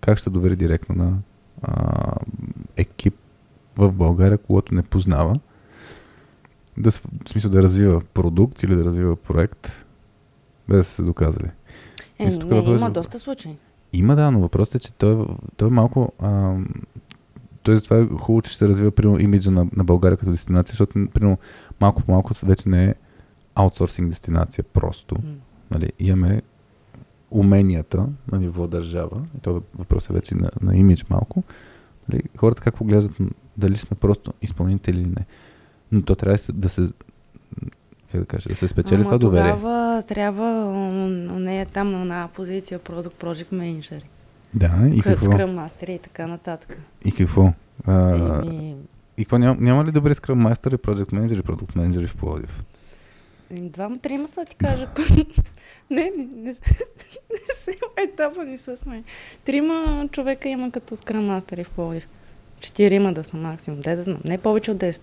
как ще довери директно на а, екип в България, когато не познава, да, в смисъл да развива продукт или да развива проект, без да са се доказали. Е, Мисля, не, има доста случаи. Има, да, но въпросът е, че той, той е малко... А, той затова е хубаво, че ще се развива примерно, имиджа на, на България като дестинация, защото примерно, малко по малко вече не е аутсорсинг дестинация просто. М. Нали, имаме уменията на ниво държава, и то въпрос е вече на, на имидж малко, нали, хората как поглеждат дали сме просто изпълнители или не. Но то трябва да се, как да кажа, да се спечели Ама това доверие. Тогава трябва, не е там на една позиция Product Project Manager, Да, и какво? Scrum Master и така нататък. И какво? А, Еми, и какво няма, няма ли добри Scrum Master и Project Manager и Product Manager в Пловдив? еми, двама, трима са ти кажа. не, не, не, не се етапа, не са сме. Трима човека има като Scrum Master в Пловдив. Четирима да са максимум, де да знам. Не повече от 10.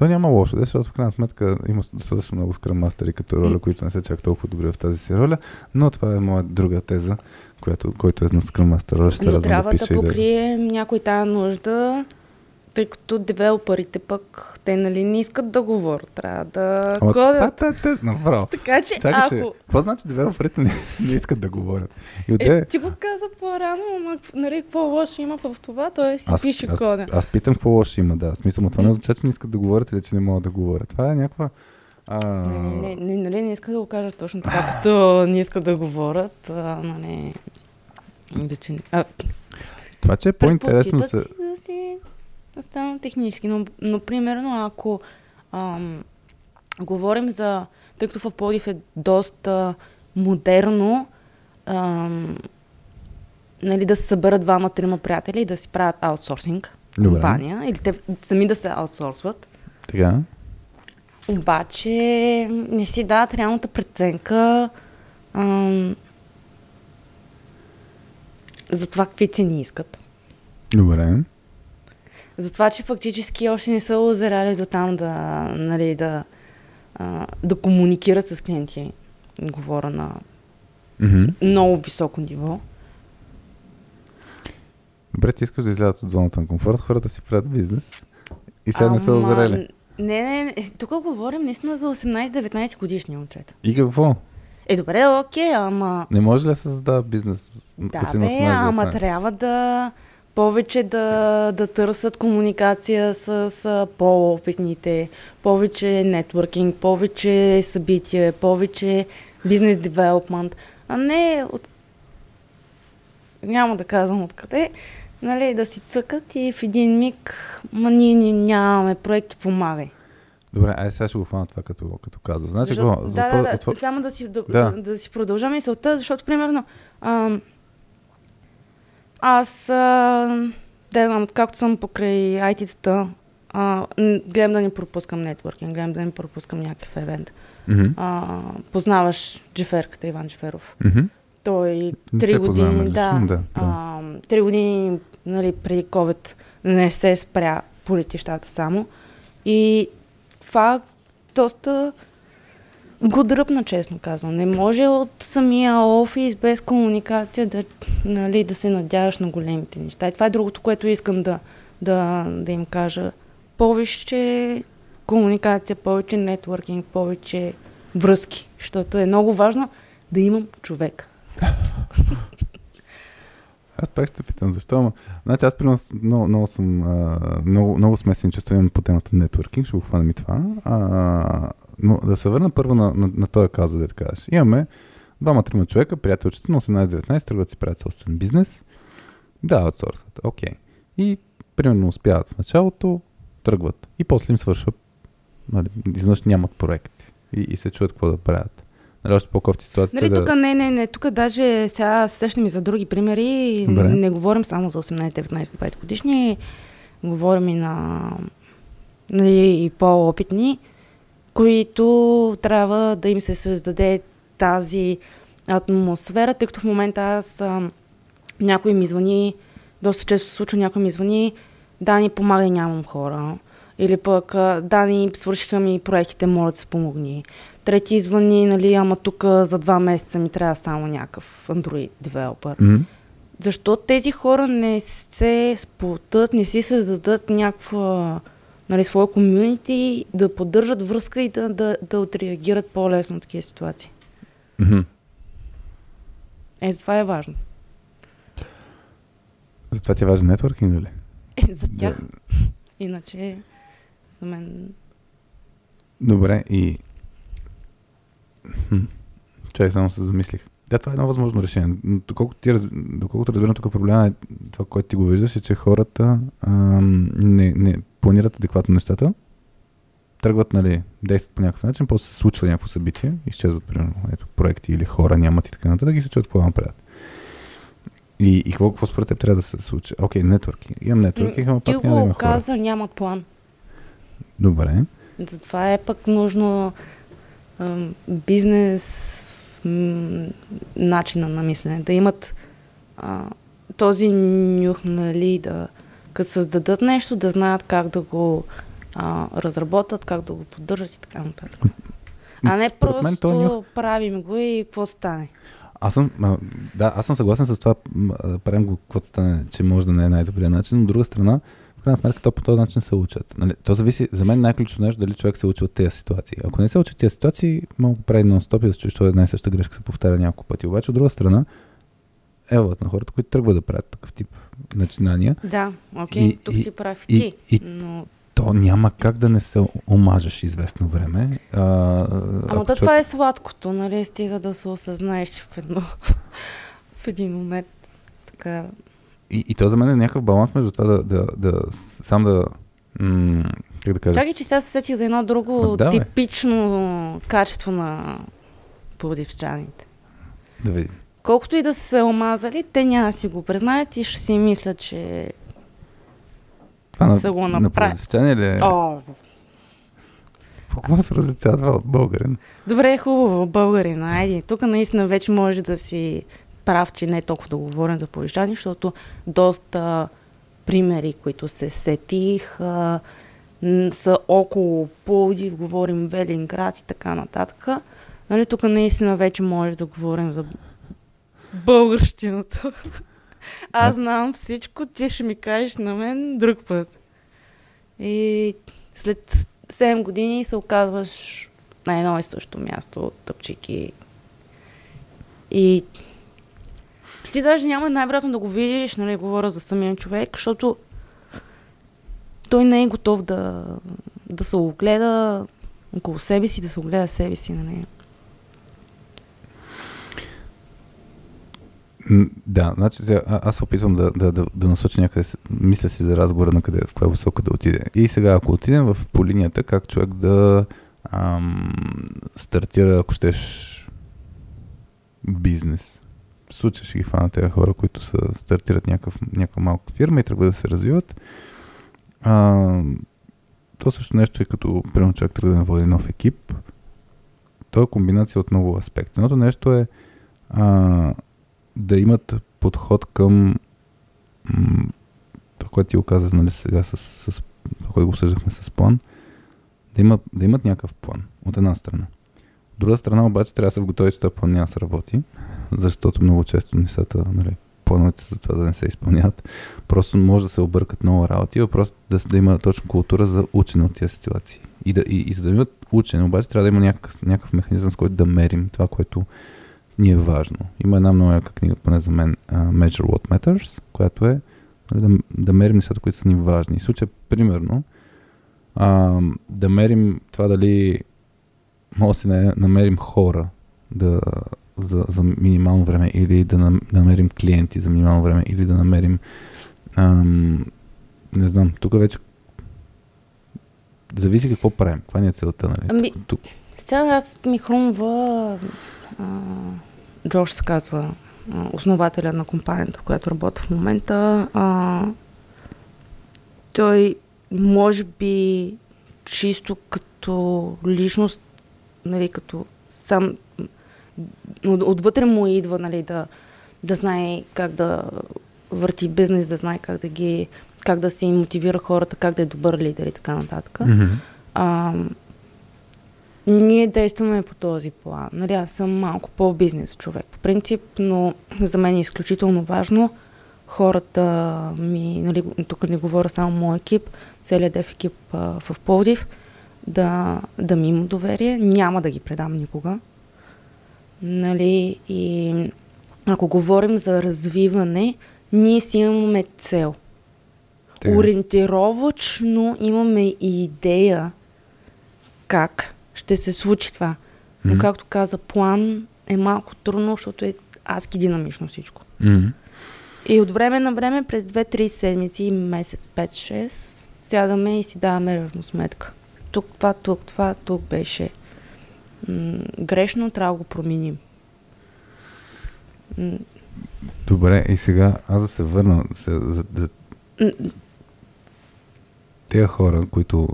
То няма лошо, да, защото в крайна сметка има достатъчно много Master като роля, които не са чак толкова добри в тази си роля, но това е моя друга теза, която, който е на Master. Роля, ще се радвам трябва да да, пише и да... покрием някой тази нужда, тъй като девелоперите пък, те нали не искат да говорят, трябва да Ама, кодят. та, та, та, направо. Така че Чакай, че, ако... какво значи девелоперите не, не искат да говорят? И Е, ти го каза по-рано, ама нали, какво лошо има в това, той си Аз- пише аз- кода. аз питам какво лошо има, да. Смисъл, но това не означава, че не искат да говорят или че не могат да говорят. Това е някаква... А... Не, не, не, не, нали, не иска да го кажа точно така, като не иска да говорят, а, нали... Обича... А, Това, че е по-интересно се... да си останат технически, но, но примерно ако ам, говорим за, тъй като в Плодив е доста модерно, ам, нали, да се съберат двама-трима приятели и да си правят аутсорсинг Добре. компания, или те сами да се аутсорсват. Така. Обаче не си дадат реалната преценка ам, за това какви цени искат. Добре. За това, че фактически още не са озряли до там да, нали, да, а, да комуникират с клиенти. Говоря на Мгм. много високо ниво. Добре, ти искаш да излязат от зоната на комфорт, хората си правят бизнес и сега не са Ама, озрели. Не, не, не. Тук говорим наистина за 18-19 годишни момчета. И какво? Е, добре, окей, ама... Не може ли да се създава бизнес? Да, бе, 18, ама 19? трябва да повече да, да търсят комуникация с, с по-опитните, повече нетворкинг, повече събития, повече бизнес девелопмент, а не от... няма да казвам откъде, нали, да си цъкат и в един миг, ма ние ни- нямаме проекти, помагай. Добре, айде сега ще го фана това като, като казва. Значи, Защото- какво? да, да, да, какво- само да си, да, Да. да. да си продължа мисълта, защото, примерно, ам, аз, а, да знам, откакто съм покрай IT-тата, а, гледам да не пропускам нетворкинг, гледам да не пропускам някакъв евент. Мгм. А, познаваш Джеферката, Иван Джеферов. Мгм. Той три години, да, да, да. а, три години нали, преди COVID не се спря по летищата само. И това доста го дръпна, честно казвам. Не може от самия офис без комуникация да, нали, да се надяваш на големите неща. И това е другото, което искам да, да, да им кажа. Повече комуникация, повече нетворкинг, повече връзки, защото е много важно да имам човек. Аз пак ще питам защо, ама... Значи аз примерно много, много съм... А, много, много смесени чувства имам по темата нетворкинг, ще го хванем и това. А, но да се върна първо на, на, на този казус, да така кажеш. Имаме двама-трима човека, приятелчета на 18-19, тръгват си правят собствен бизнес. Да, аутсорсват. Окей. И примерно успяват в началото, тръгват. И после им свършва. Нали, изведнъж нямат проект. И, и се чуят какво да правят. Нали, още по-кофти ситуацията Нали, да... тук не, не, не, тук даже сега се сещам и за други примери. Добре. Не говорим само за 18, 19, 20 годишни, говорим и на нали, и по-опитни, които трябва да им се създаде тази атмосфера, тъй като в момента аз а, някой ми звъни, доста често се случва, някой ми звъни, Дани, помагай, нямам хора. Или пък, Дани, свършиха ми проектите, моля да се помогни. Трети извъни, нали, ама тук за два месеца ми трябва само някакъв Android девелопър. М? Защо тези хора не се сплутат, не си създадат някаква нали, своя комюнити, да поддържат връзка и да, да, да отреагират по-лесно на такива ситуации. Мгм. Е, това е важно. Затова ти е важен нетворкинг, нали? Е, за тях. Иначе, за мен... Добре, и... Хм. Чай, само се замислих. Да, това е едно възможно решение. Но Доколкото, ти. Доколкото разбирам, тук проблема е това, което ти го виждаш, е, че хората ам, не, не планират адекватно нещата, тръгват, нали, действат по някакъв начин, после се случва някакво събитие, изчезват, примерно, ето, проекти или хора нямат и така нататък и се чуят какво направят. И, и какво, какво според теб трябва да се случи? Окей, нетворкинг. Имам нетворкинг, ама пак няма да има хора. каза, нямат план. Добре. Затова е пък нужно бизнес начина на мислене. Да имат а, този нюх, нали, да като създадат нещо, да знаят как да го а, разработят, как да го поддържат и така нататък. А не Според мен просто този нюх- правим го и какво стане. Аз съм, да, аз съм съгласен с това, правим го каквото стане, че може да не е най-добрият начин, но от друга страна, в крайна сметка, то по този начин се учат. Нали? То зависи, за мен най-ключово нещо, дали човек се учи от тези ситуации. Ако не се учи от тези ситуации, да прави нон-стоп и да че една и съща грешка се повтаря няколко пъти. Обаче, от друга страна, еволът на хората, които тръгват да правят такъв тип начинания, Да, окей, И- тук и- си прав и- ти, и- но... то няма как да не се омажеш известно време. А, Ама то човек- това е сладкото, нали? Стига да се осъзнаеш в едно... в един момент. Така... И, и то за мен е някакъв баланс между това да, да, да сам да, м- как да кажа? Чакай, че сега се сетих за едно друго давай. типично качество на плодивчаните. Да видим. Колкото и да са се омазали, те няма да си го признаят и ще си мислят, че Това на, са го на направили. плодовчане ли е? О, Какво се различава от българин? добре, хубаво, българин, айди. Тук наистина вече може да си прав, че не е толкова да говорим за повишани, защото доста примери, които се сетих, а, са около Пловдив, говорим Велинград и така нататък. Нали, тук наистина вече може да говорим за българщината. Аз знам всичко, ти ще ми кажеш на мен друг път. И след 7 години се оказваш на едно и също място, тъпчики. И ти даже няма най-вероятно да го видиш, нали, говоря за самия човек, защото той не е готов да, да се огледа около себе си, да се огледа себе си, нали. Да, значи а- аз се опитвам да, да, да, да насоча някъде, мисля си за разговора на къде, в коя посока да отиде. И сега, ако отидем в, по линията, как човек да ам, стартира, ако щеш, бизнес. Случая ще ги фана тези хора, които са, стартират някакъв, някаква малка фирма и тръгват да се развиват. А, то също нещо е като, примерно, човек тръгва да води нов екип. То е комбинация от много аспекти. Едното нещо е а, да имат подход към м- това, което ти го каза нали, сега с, с това, което го обсъждахме с план, да, има, да имат някакъв план, от една страна. Друга страна обаче трябва да се готови, че този план няма да се работи, защото много често нещата, нали, плановете за това да не се изпълняват. Просто може да се объркат много работи, въпрос да, с- да има точно култура за учене от тези ситуации. И, да, и, и за да имат учене, обаче трябва да има някакъв, някакъв механизъм, с който да мерим това, което ни е важно. Има една много яка книга, поне за мен, uh, Measure What Matters, която е нали, да, да мерим нещата, които са ни важни. В случая, примерно, а, да мерим това дали може да си на- намерим хора да, за, за минимално време или да, нам, да намерим клиенти за минимално време или да намерим ам, не знам, тук вече зависи какво правим, каква ни е целта, нали? Ами, Тук, Сега аз ми хрумва а, Джош се казва основателя на компанията, в която работя в момента. А, той може би чисто като личност, нали, като сам от- отвътре му идва, нали, да, да знае как да върти бизнес, да знае как да ги как да се мотивира хората, как да е добър лидер и така нататък. Мгм. А, ние действаме по този план. Нали, аз съм малко по-бизнес човек по принцип, но за мен е изключително важно хората ми, нали, тук не говоря само мой екип, целият дев екип а, в Пловдив, да, да ми има доверие. Няма да ги предам никога. Нали, и ако говорим за развиване, ние си имаме цел. Така. Ориентировачно имаме и идея как ще се случи това. Но както каза, план е малко трудно, защото е адски динамично всичко. Мгм. И от време на време, през 2-3 седмици, месец, 5-6, сядаме и си даваме равносметка. Тук това, тук това, тук беше м- грешно, трябва да го променим. М- Добре, и сега аз да се върна за, за м- тези хора, които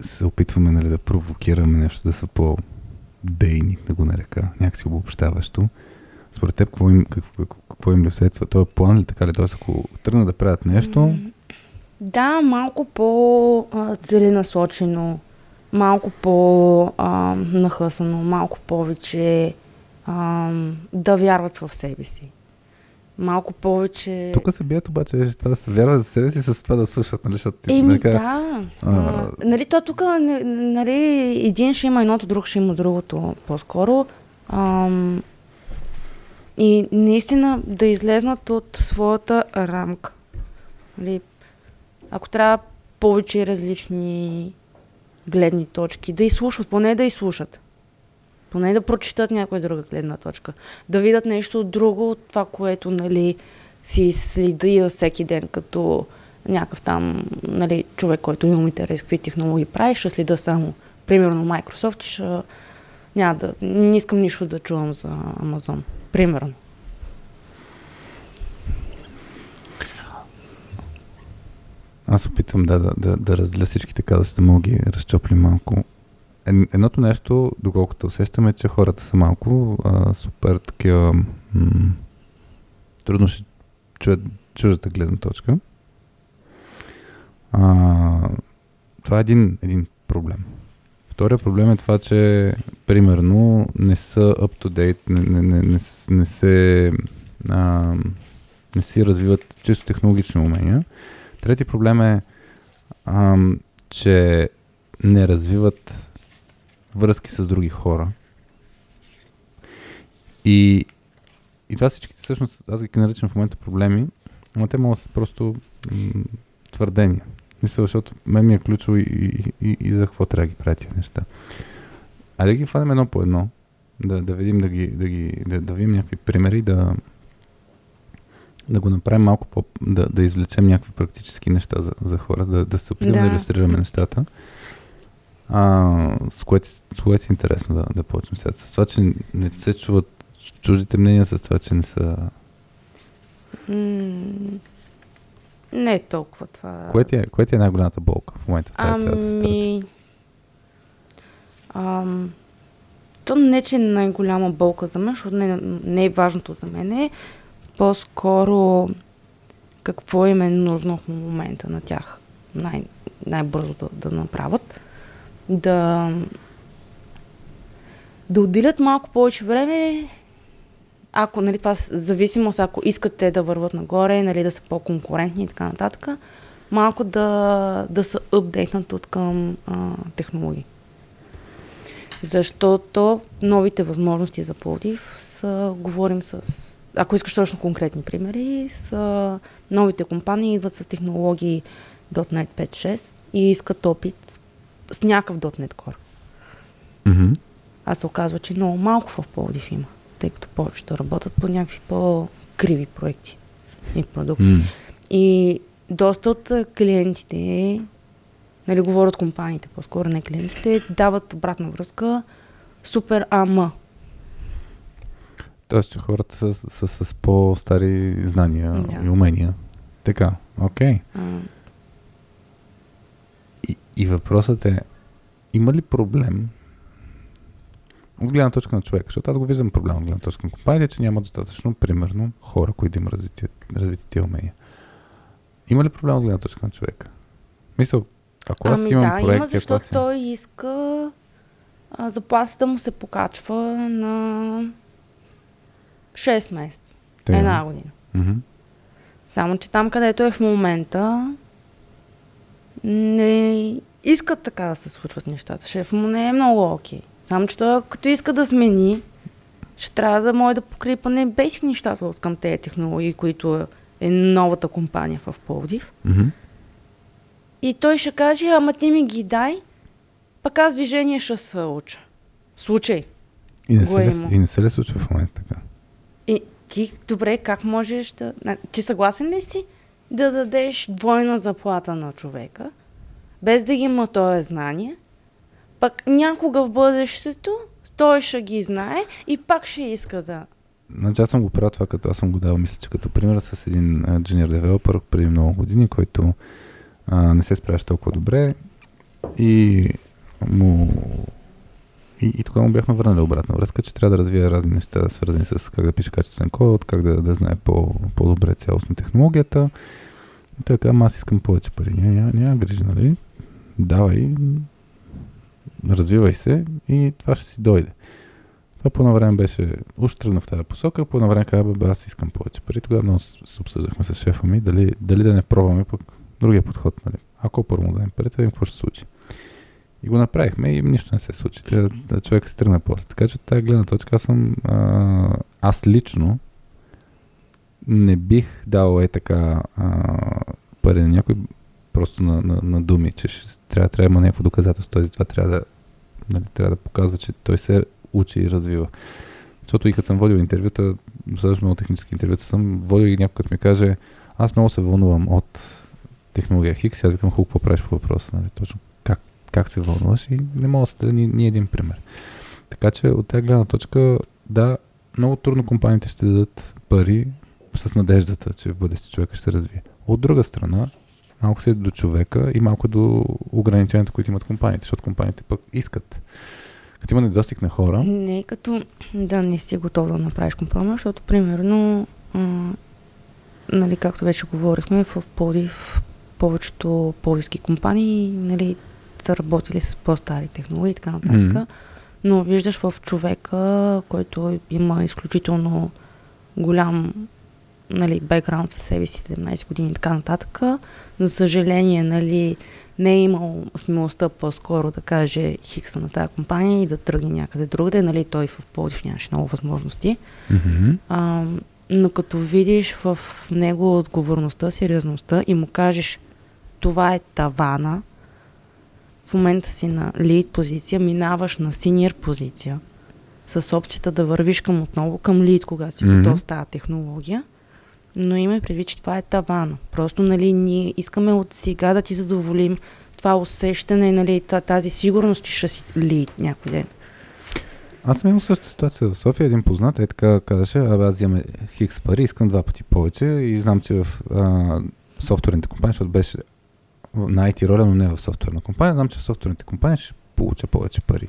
се опитваме нали, да провокираме нещо, да са по-дейни, да го нарека, някакси обобщаващо. Според теб, какво им, какво, какво им липсва? Това е план ли така ли? Тоест, ако тръгнат да правят нещо, Да, малко по-целенасочено, малко по-нахъсано, малко повече а, да вярват в себе си. Малко повече... тук се бият обаче, че това да се вярва за себе си с това да слушат, нали? Защото ти Еми, така, да. а, А, нали, то тук, нали, един ще има едното, друг ще има другото по-скоро. Ам, и наистина да излезнат от своята рамка. Нали, ако трябва повече различни гледни точки, да изслушат, поне да изслушат. Поне да прочитат някоя друга гледна точка. Да видят нещо друго от това, което нали, си следя всеки ден, като някакъв там нали, човек, който има интерес какви технологии прави, ще следа само примерно Microsoft, ще, няма да, не искам нищо да чувам за Amazon. Примерно. Аз опитвам да, да, да, да разделя всички така, да мога ги разчопли малко. Едното нещо, доколкото усещаме, че хората са малко а, супер такива... М- трудно ще чуят чуждата гледна точка. А, това е един, един проблем. Втория проблем е това, че примерно не са up-to-date, не, не, не, не, не се а, не си развиват чисто технологични умения. Трети проблем е, а, че не развиват връзки с други хора. И, и това всички всъщност, аз ги наричам в момента проблеми, но те могат да са просто м- твърдения. Мисля, защото мен ми е ключово и, и, и, и за какво трябва да ги правя тези неща. А да ги фанем едно по едно, да, да видим, да, ги, да, ги, да, да видим някакви примери, да, да го направим малко по... да, да извлечем някакви практически неща за, за хора, да, да се опитаме да. да иллюстрираме нещата. А, с, което, с което е интересно да, да почнем сега. С това, че не се чуват чуждите мнения, с това, че не са... не е толкова това. Кое ти е, кое ти е най-голямата болка в момента в тази ами... цялата ситуация? Ам... То не, че е най-голяма болка за мен, защото не, не е важното за мен. Е по-скоро какво им е нужно в момента на тях. Най- най-бързо да, да направят. Да, да отделят малко повече време ако, нали, това зависимост, ако искат те да върват нагоре, нали, да са по-конкурентни и така нататък, малко да, да са апдейтнат от към а, технологии. Защото новите възможности за Плодив са, говорим с, ако искаш точно конкретни примери, с новите компании идват с технологии .NET 5.6 и искат опит с някакъв .NET Core. Mm-hmm. А се оказва, че много малко в Плодив има тъй като повечето работят по някакви по-криви проекти и продукти. Mm. И доста от клиентите, нали говорят компаниите, по-скоро не клиентите, дават обратна връзка супер ама. Тоест, че хората са, са, са с по-стари знания yeah. и умения. Така, окей. Okay. И, и въпросът е, има ли проблем от гледна точка на човека, защото аз го виждам проблем от гледна точка на компанията, че няма достатъчно, примерно, хора, които имат развити, развити тия умения. Има ли проблем от гледна точка на човека? Мисъл, ако аз ами имам да, проект, има, защото той иска а, заплатата му се покачва на 6 месеца. Те, една година. Mm-hmm. Само, че там, където е в момента, не искат така да се случват нещата. Шеф му не е много окей. Okay. Само, че той като иска да смени, ще трябва да може да покрие поне бейсик нещата от към тези технологии, които е новата компания в Пловдив. Mm-hmm. И той ще каже, ама ти ми ги дай, пък аз движение ще се уча. Случай. И не, се ли, и не се ли случва в момента така? Ти, добре, как можеш да... Ти съгласен ли си да дадеш двойна заплата на човека, без да ги има този знание, пък някога в бъдещето той ще ги знае и пак ще иска да. Значи аз съм го правил това, като аз съм го дал, мисля, че като пример с един junior девелопър преди много години, който а, не се справяше толкова добре и му и, и тогава му бяхме върнали обратна връзка, че трябва да развие разни неща, свързани с как да пише качествен код, как да, да знае по, по-добре цялостно технологията. И той каза, аз искам повече пари. Няма, няма, няма грижа, нали? Давай, развивай се и това ще си дойде. Това по време беше, уж тръгна в тази посока, по време каза, бе, аз искам повече пари. Тогава много се обсъждахме с шефа ми, дали, дали да не пробваме пък другия подход. Нали? Ако първо да видим какво ще се случи. И го направихме и нищо не се случи. Човек се тръгна после. Така че от тази гледна точка аз съм, а, аз лично не бих дал е така а, пари на някой просто на, на, на думи, че ще, трябва, трябва да има някакво доказателство. Тоест, това трябва да нали, трябва да показва, че той се учи и развива. Защото и като съм водил интервюта, също много технически интервюта съм, водил и някой, като ми каже, аз много се вълнувам от технология Хикс, аз викам, хубаво, какво правиш по въпроса, нали, точно как, се вълнуваш и не мога да ни, ни един пример. Така че от тази гледна точка, да, много трудно компаниите ще дадат пари с надеждата, че в бъдеще човека ще се развие. От друга страна, малко се до човека и малко до ограниченията, които имат компаниите, защото компаниите пък искат. Като има недостиг на хора. Не като да не си готов да направиш компромис, защото примерно, а, нали, както вече говорихме, в Плодив повечето плодивски компании нали, са работили с по-стари технологии и така нататък. Mm-hmm. Но виждаш в човека, който има изключително голям нали, бекграунд със себе си, 17 години и така нататък. За съжаление, нали, не е имал смелостта по-скоро да каже хикса на тази компания и да тръгне някъде другаде. Нали, той в Плодив нямаше много възможности. Mm-hmm. А, но като видиш в него отговорността, сериозността и му кажеш това е тавана, в момента си на лид позиция, минаваш на синьор позиция, с опцията да вървиш към отново към лид, когато си mm-hmm. готов с тази технология. Но има предвид, че това е тавана. Просто, нали, ние искаме от сега да ти задоволим това усещане, нали, тази сигурност, че ще си лид някой ден. Аз съм имал същата ситуация в София. Един познат е така казаше, абе аз взема хикс пари, искам два пъти повече и знам, че в а, софтуерните компании, защото беше на IT роля, но не в софтуерна компания, знам, че в софтуерните компании ще получа повече пари.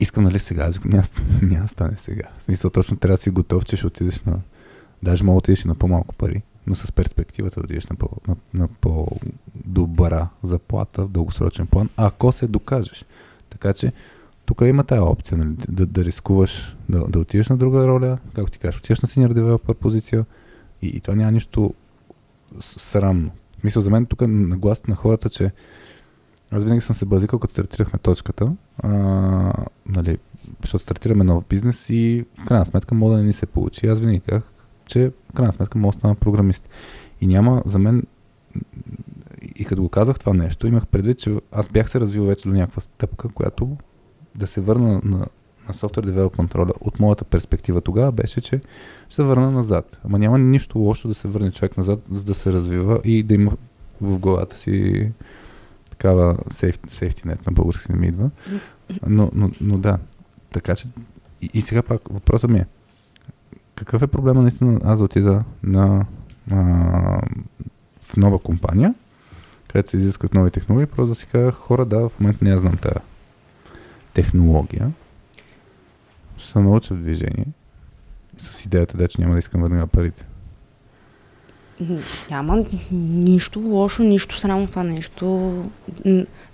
Искам нали сега, аз няма, няма стане сега. В смисъл точно трябва да си готов, че ще отидеш на... Даже мога да отидеш на по-малко пари, но с перспективата да отидеш на, по, на, на по-добра заплата в дългосрочен план, ако се докажеш. Така че тук има тая опция, нали, да, да рискуваш да, да отидеш на друга роля, както ти кажеш, отидеш на senior developer позиция и, и това няма нищо срамно. Мисля, за мен тук е нагласата на хората, че аз винаги съм се базикал, като стартирахме точката, а, нали, защото стартираме нов бизнес и в крайна сметка мога да не ни се получи. Аз винаги казах, че в крайна сметка мога да стана програмист. И няма за мен и като го казах това нещо, имах предвид, че аз бях се развил вече до някаква стъпка, която да се върна на, на Software Development роля от моята перспектива тогава беше, че ще се върна назад. Ама няма нищо лошо да се върне човек назад, за да се развива и да има в главата си такава сейфти нет на български не ми идва. Но, но, но да, така че и, и сега пак въпросът ми е какъв е проблема наистина аз да отида на а, в нова компания, където се изискват нови технологии, просто да си кажа хора, да, в момента не я знам тази технология, ще се науча движение с идеята, да, че няма да искам има парите. Няма нищо лошо, нищо срамо това нещо.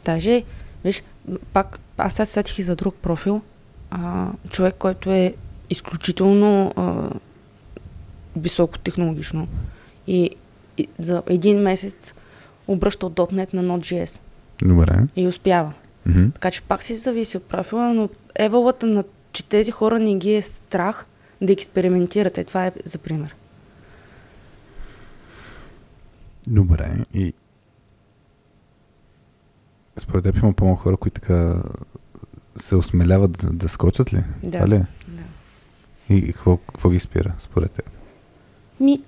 Даже, виж, пак, аз сега сетих и за друг профил. А, човек, който е изключително а, високотехнологично и, и за един месец обръща от .NET на Node.js. Добре. И успява. Mm-hmm. Така че пак си зависи от профила, но евалата на че тези хора не ги е страх да експериментират. Е, това е за пример. Добре. И според теб има по-малко хора, които така се осмеляват да, да скочат ли? Да. Това ли е? Да. И какво, какво ги спира, според теб? Ми,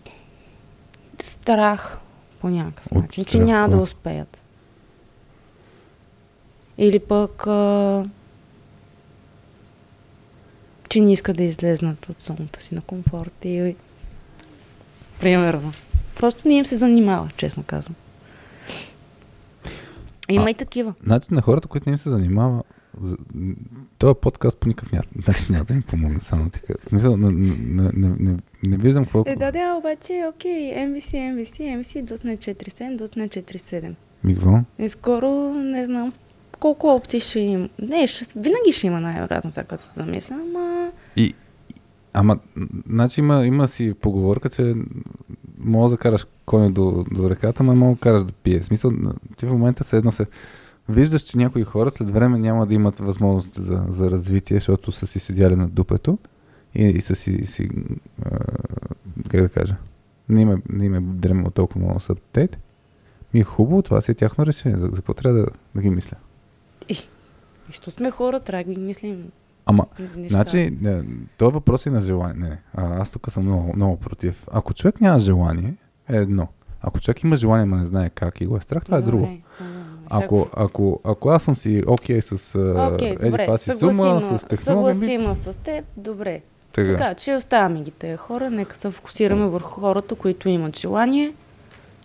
страх по някакъв От начин, че страх, няма да успеят. Или пък, а, че не искат да излезнат от зоната си на комфорт и примерно. Просто не им се занимава, честно казвам. Има А, и такива. Значи на хората, които не им се занимава, за- този подкаст по никакъв значи няма да им помогне само така. В смисъл, не, не, не, не, не виждам какво... Е, да, да, обаче, окей, MVC, MVC, MVC, .NET 4.7, .NET 4.7. Ми какво? И скоро не знам колко опции ще има. Не, ще, винаги ще има най-вероятно, сега се замисля, ама... И, ама, значи има, има си поговорка, че мога да караш коня до, до реката, ама мога да караш да пие. В смисъл, ти в момента се едно се виждаш, че някои хора след време няма да имат възможност за, за развитие, защото са си седяли на дупето и, и са си, си а, как да кажа, не им е, не им е толкова много с апдейт. Ми е хубаво, това си е тяхно решение. За, за какво трябва да, да ги мисля? И, и що сме хора, трябва да ги мислим Ама, неща. Значи, не, този въпрос е на желание. Не, а, аз тук съм много, много против. Ако човек няма желание, е едно. Ако човек има желание, но не знае как и го е страх, това е друго. Ако, ако, ако аз съм си окей okay с Окей, еди това си сума, с технология, съгласима с теб, добре. така. Така, че оставяме ги тези хора, нека се фокусираме върху хората, които имат желание,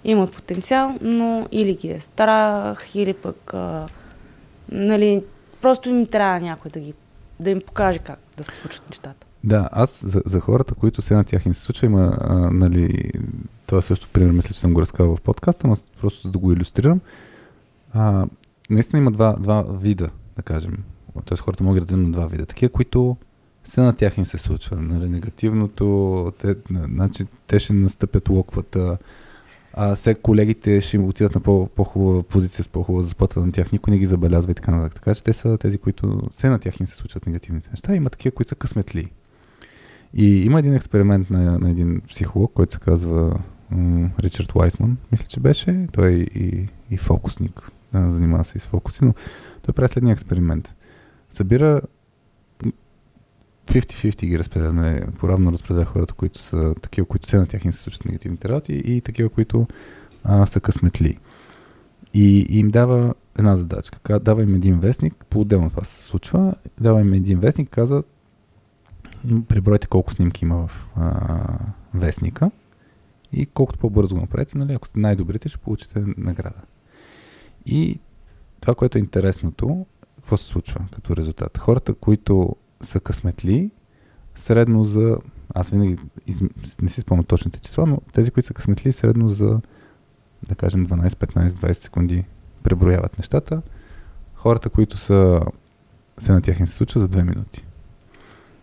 имат потенциал, но или ги е страх, или пък, а, нали, просто им трябва някой да, ги, да им покаже как да се случат нещата. Да, аз за, за хората, които се на тях им се случва, има, а, нали, това също пример, мисля, че съм го разказал в подкаста, но просто за да го иллюстрирам. А, наистина има два, два вида, да кажем. Тоест хората могат да разделим на два вида. Такива, които се на тях им се случва. Нали, негативното, те, на- значи, те ще настъпят локвата, а все колегите ще им отидат на по, по-хубава позиция с по-хубава заплата на тях, никой не ги забелязва и така нататък. Така че те са тези, които се на тях им се случват негативните неща. Има такива, които са късметли. И има един експеримент на, на един психолог, който се казва м, Ричард Уайсман, мисля, че беше. Той е и, и фокусник, да, занимава се и с фокуси, но той прави следния експеримент. Събира 50-50 ги разпределя, нали, поравно разпределя хората, които са такива, които се на тях им се случват негативните работи и такива, които а, са късметли. И, и им дава една задачка. Ка- Дава им един вестник, по-отделно това се случва, дава им един вестник, каза пребройте колко снимки има в а, вестника и колкото по-бързо го направите, нали, ако сте най-добрите, ще получите награда. И това, което е интересното, какво се случва като резултат? Хората, които са късметли, средно за... Аз винаги из... не си спомням точните числа, но тези, които са късметли, средно за, да кажем, 12, 15, 20 секунди преброяват нещата. Хората, които са... се на тях им се случва за 2 минути.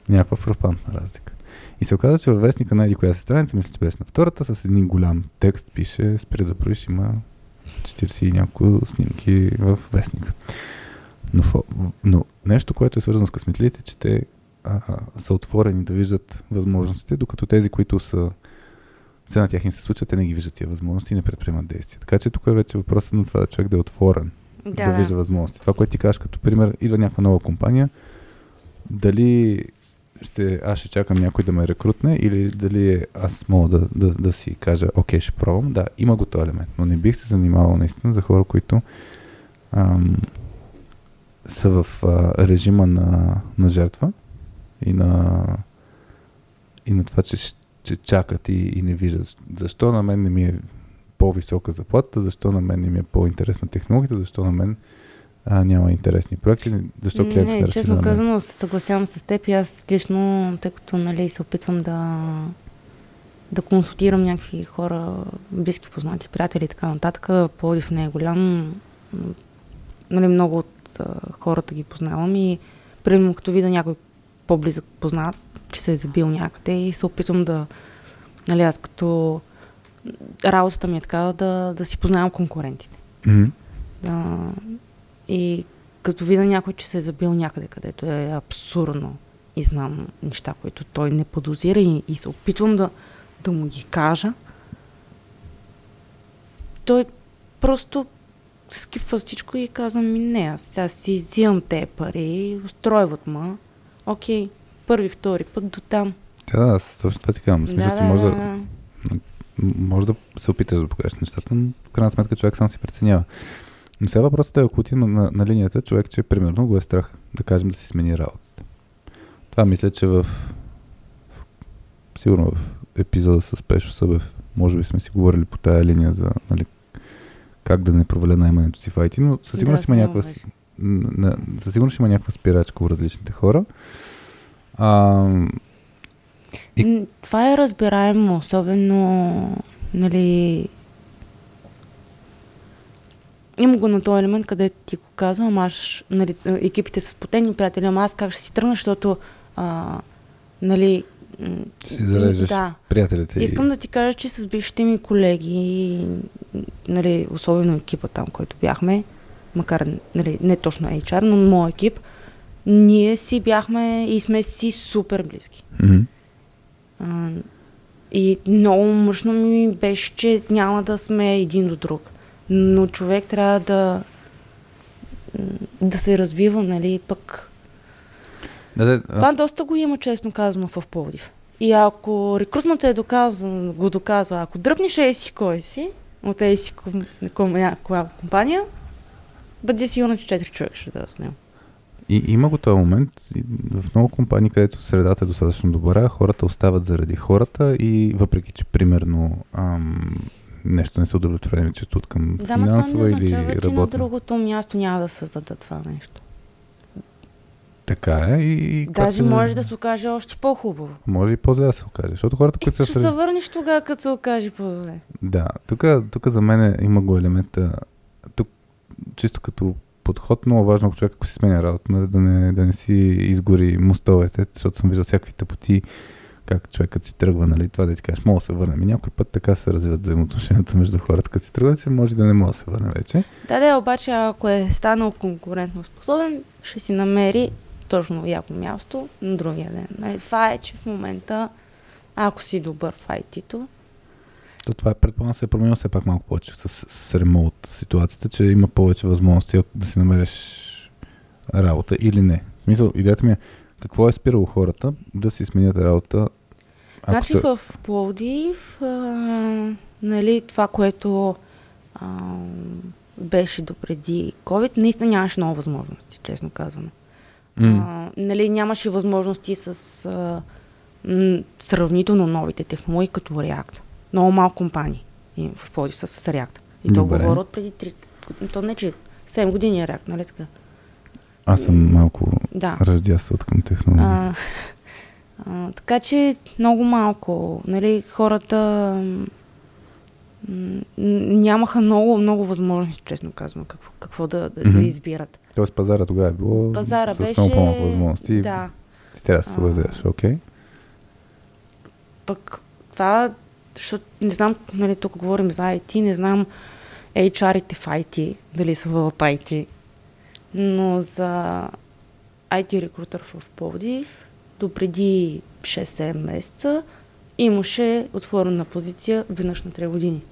Някаква фрапантна разлика. И се оказа, че във вестника на еди коя се страница, мисля, че беше на втората, с един голям текст пише, спри да броиш, има 40 и няколко снимки в вестника. Но, но нещо, което е свързано с късметлите, че те а, а, са отворени да виждат възможностите, докато тези, които са все на тях им се случват, те не ги виждат тия възможности и не предприемат действия. Така че тук е вече въпросът на това да човек да е отворен, да, да вижда възможности. Това, което ти кажеш като пример, идва някаква нова компания, дали ще, аз ще чакам някой да ме рекрутне или дали е, аз мога да, да, да си кажа, окей, ще пробвам. Да, има го този елемент, но не бих се занимавал наистина за хора, които ам, са в а, режима на, на жертва и на, и на това, че, че чакат и, и не виждат. Защо на мен не ми е по-висока заплата, защо на мен не ми е по-интересна технологията, защо на мен а, няма интересни проекти, защо клиентите не, разчитат честно казано, се съгласявам с теб и аз лично, тъй като нали, се опитвам да, да консултирам някакви хора, близки познати, приятели и така нататък. Плодив не е голям. Нали, много от а, хората ги познавам и примерно като видя някой по-близък познат, че се е забил някъде и се опитвам да, нали, аз като работата ми е така да, да си познавам конкурентите. Мгм. А, и като видя някой, че се е забил някъде, където е абсурдно и знам неща, които той не подозира и, и се опитвам да, да му ги кажа, той просто скипва всичко и казва ми, не, аз сега си взимам те пари, устройват ма, окей, първи, втори път до там. Да, да, точно това ти казвам. Смисъл, да, ти може да, да, да. може да се опиташ да покажеш нещата, но в крайна сметка човек сам си преценява. Но сега въпросът е, ако отиде на, на, на линията, човек, че примерно го е страх, да кажем, да си смени работата. Това мисля, че в, в сигурно в епизода с Пешо Събев, може би сме си говорили по тая линия за нали, как да не проваля наймането си в IT, но със сигурност Да, има някаква, на, със сигурност има някаква спирачка у различните хора. А, И- Това е разбираемо, особено, нали, има го на този елемент, където ти го казвам, аз, нали, екипите са спотени приятели, ама аз как ще си тръгна, защото, а, нали, си зарежеш да, приятелите. и- Искам да ти кажа, че с бившите ми колеги, нали, особено екипа там, който бяхме, макар нали, не точно HR, но моят екип, ние си бяхме и сме си супер близки. Мгм. А, И много мъжно ми беше, че няма да сме един до друг. Но човек трябва да да се развива, нали, пък Да, да, това аз, доста го има, честно казано, в Пловдив. И ако рекрутмата е доказан, го доказва, ако дръпнеш ей си кой си, от тези си ком, ком, ком, компания, бъди сигурна, че 4 човека ще да с него. И има го този момент в много компании, където средата е достатъчно добра, хората остават заради хората и въпреки, че примерно ам, нещо не са удовлетворени, че от към Да, финансова ма това не или означава, че на работна. другото място няма да създадат това нещо. Така е и, Даже както- може да се окаже още по-хубаво. Може и по-зле да се окаже, защото хората, които са Ще се върнеш тогава, като се окаже по-зле. Да, тук, тук за мен има го елемента, тук чисто като подход, много важно, ако човек ако си сменя работа, нали, да не, да не си изгори мостовете, защото съм виждал всякакви тъпоти, как човекът си тръгва, нали, това да ти кажеш, мога да се върнем. И някой път така се развиват взаимоотношенията между хората, като си тръгват, че може да не мога да се върне вече. Да, да, обаче ако е станал конкурентно способен, ще си намери точно яко място на другия ден. Нали? Това е, че в момента, ако си добър в IT-то, То това е, предполагам, се е променило все пак малко повече с, с ремонт ситуацията, че има повече възможности да си намериш работа или не. В смисъл, идеята ми е, какво е спирало хората да си сменят работа, ако Значи са... в Пловдив, а, нали, това, което а, беше допреди COVID, наистина нямаше много възможности, честно казано. М, А, нали, нямаше възможности с а, м, сравнително новите технологии, като React. Много малко компании и в Пловдив са с React. И то Добре. говоря от преди 3, то не че 7 години е React, нали така? Аз съм малко Да. ръждясал към технологии. А, а, така че много малко. Нали, хората нямаха много, много възможности, честно казвам, какво, какво да, да, да избират. Тоест пазара тогава е било Пазара с беше... много по-малко възможности. Да. Ти трябва да се съобразяваш, окей? Пък това, защото не знам, нали, тук говорим за IT, не знам HR-ите в IT, дали са в IT, но за IT рекрутър в Пловдив до преди 6-7 месеца имаше отворена позиция веднъж на 3 години.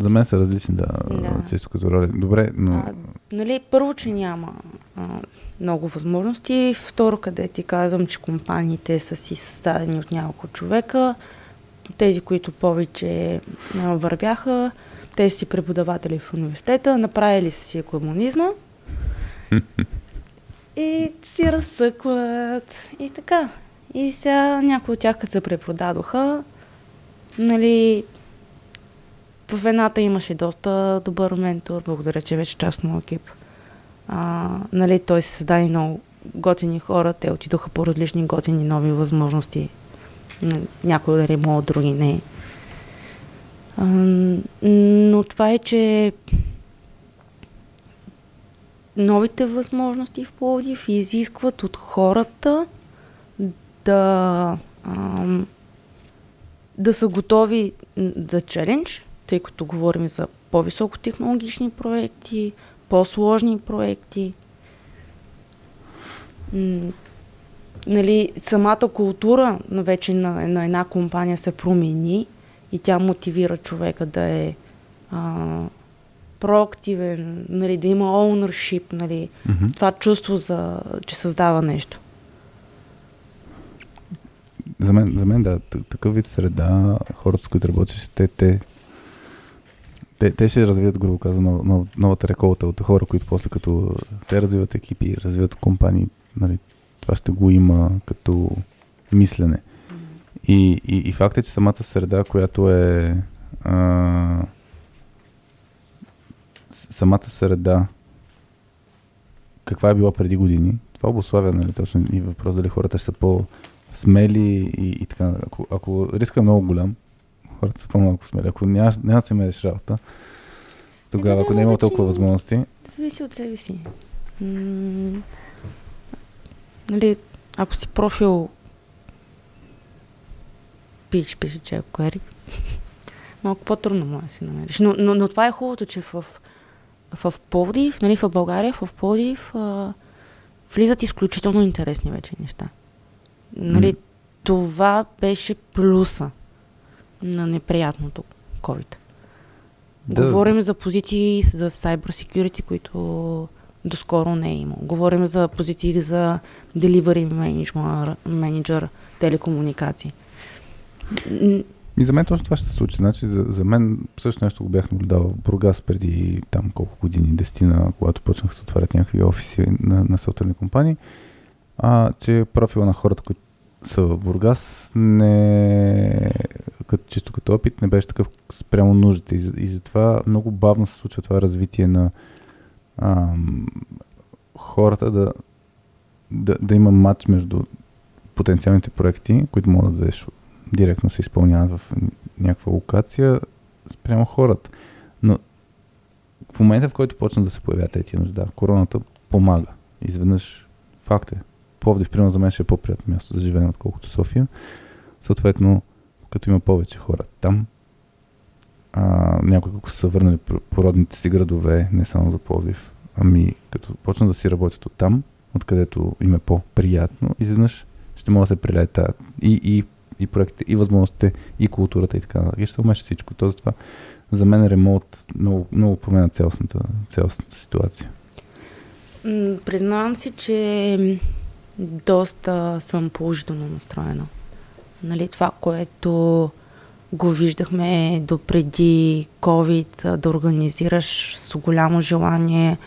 За мен са различни, да, Да. като роли. Добре, но... А, нали, първо, че няма а, много възможности. Второ, къде ти казвам, че компаниите са си създадени от няколко човека. Тези, които повече а, вървяха, те си преподаватели в университета, направили са си комунизма и си разцъкват и така. И сега някои от тях, като се препродадоха, нали, в едната имаше доста добър ментор, благодаря, че вече част моят екип. А, нали, той се създаде много готини хора, те отидоха по различни готини нови възможности. Някои дали могат, други не. А, но това е, че новите възможности в Пловдив изискват от хората да, ам, да са готови за челендж, тъй като говорим за по-високотехнологични проекти, по-сложни проекти. М, нали, самата култура вече на, на една компания се промени и тя мотивира човека да е а, проактивен, нали, да има ownership, нали, Мгм. това чувство, за, че създава нещо. За мен, за мен да, такъв вид среда, хората с които работиш, те, те, те, те ще развият, грубо казвам, нов, нов, новата реколта от хора, които после като те развиват екипи, развиват компании, нали, това ще го има като мислене. И, и, и факт е, че самата среда, която е а, самата среда, каква е била преди години, това обославя, нали, точно и въпрос дали хората ще са по смели и, и така. Ако, ако риска е много голям, хората са по-малко смели. Ако няма, няма да се мериш работа, тогава, да, ако не има толкова възможности, Зависи от себе си. М- нали, ако си профил PHP, PHP query, малко по-трудно може да си намериш. Но, но, но това е хубавото, че в, в Пловдив, нали, в България, в Пловдив, а, влизат изключително интересни вече неща. Нали, М. това беше плюса на неприятното COVID. Да. Говорим за позиции за cyber security, които доскоро не е имало. Говорим за позиции за delivery manager, manager телекомуникации. И за мен точно това ще се случи. Значи, за, за мен също нещо го бях наблюдавал в Бургас преди там колко години, десетина, когато почнах да се отварят някакви офиси на, на софтуерни компании, а, че профила на хората, които са в Бургас, не, като, чисто като опит, не беше такъв спрямо нуждите. И, и затова много бавно се случва това развитие на ам, хората да, да, да има матч между потенциалните проекти, които могат да директно се изпълняват в някаква локация спрямо хората. Но в момента, в който почнат да се появят тези нужда, короната помага. Изведнъж факт е. Пловдив, примерно, за мен ще е по-приятно място за живеене, отколкото София. Съответно, като има повече хора там, а, някои, ако са върнали по родните си градове, не само за Пловдив, ами като почнат да си работят от там, откъдето им е по-приятно, изведнъж ще могат да се прилетят и, и и проектите, и възможностите, и културата и така нататък. Ще се всичко. Тоест това за мен ремонт много, много променя цялостната, цялостната ситуация. признавам си, че доста съм положително настроена. Нали, това, което го виждахме допреди COVID, да организираш с голямо желание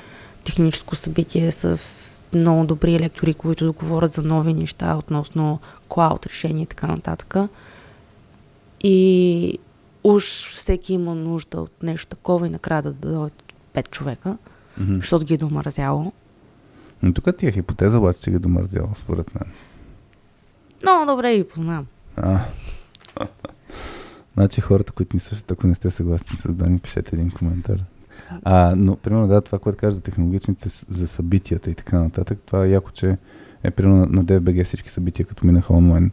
техническо събитие с много добри лектори, които говорят за нови неща относно клауд решения и така нататък. И уж всеки има нужда от нещо такова и накрая да дойдат пет човека, mm-hmm. защото ги е домързяло. Но тук ти е хипотеза, обаче, че ги домързяло, според мен. Много добре ги познавам. А. значи хората, които ни слушат, ако не сте съгласни с Дани, пишете един коментар. А, но, примерно, да, това, което кажа за технологичните, за събитията и така нататък, това е яко, че е, примерно, на, DFBG всички събития, като минаха онлайн.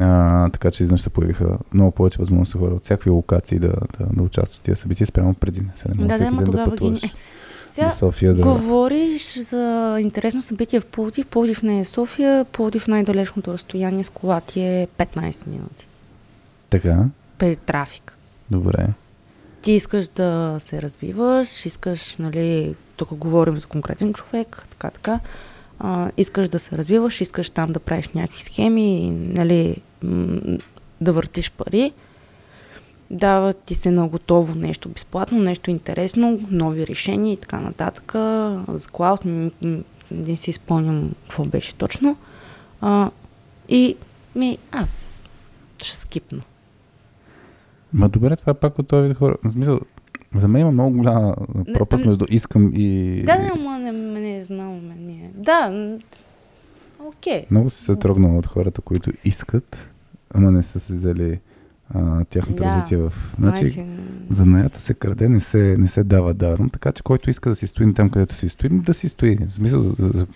А, така че изнъж се появиха много повече възможности хора от всякакви локации да, да, да участват в тези събития спрямо преди. Сега не да, да, да, тогава ги... Сега София, да... говориш за интересно събитие в Пловдив. Пловдив не е София. Пловдив най-далечното разстояние с кола ти е 15 минути. Така? При трафик. Добре ти искаш да се развиваш, искаш, нали, тук говорим за конкретен човек, така, така, а, искаш да се развиваш, искаш там да правиш някакви схеми, нали, м- да въртиш пари, дават ти се на готово нещо безплатно, нещо интересно, нови решения и така нататък. За клауд не си изпълням какво беше точно. А, и ми, аз ще скипна. Ма добре, това е пак от този хора. В смисъл, за мен има много голяма пропаст между искам и... Да, да, ама не, не знам, ми е. Да, окей. Okay. Много се се трогнал от хората, които искат, ама не са се взели а, тяхното да. развитие в... Значи, си... занаята се краде, не се, не се дава даром, така че който иска да си стои там, където си стои, да си стои. В смисъл, за, за,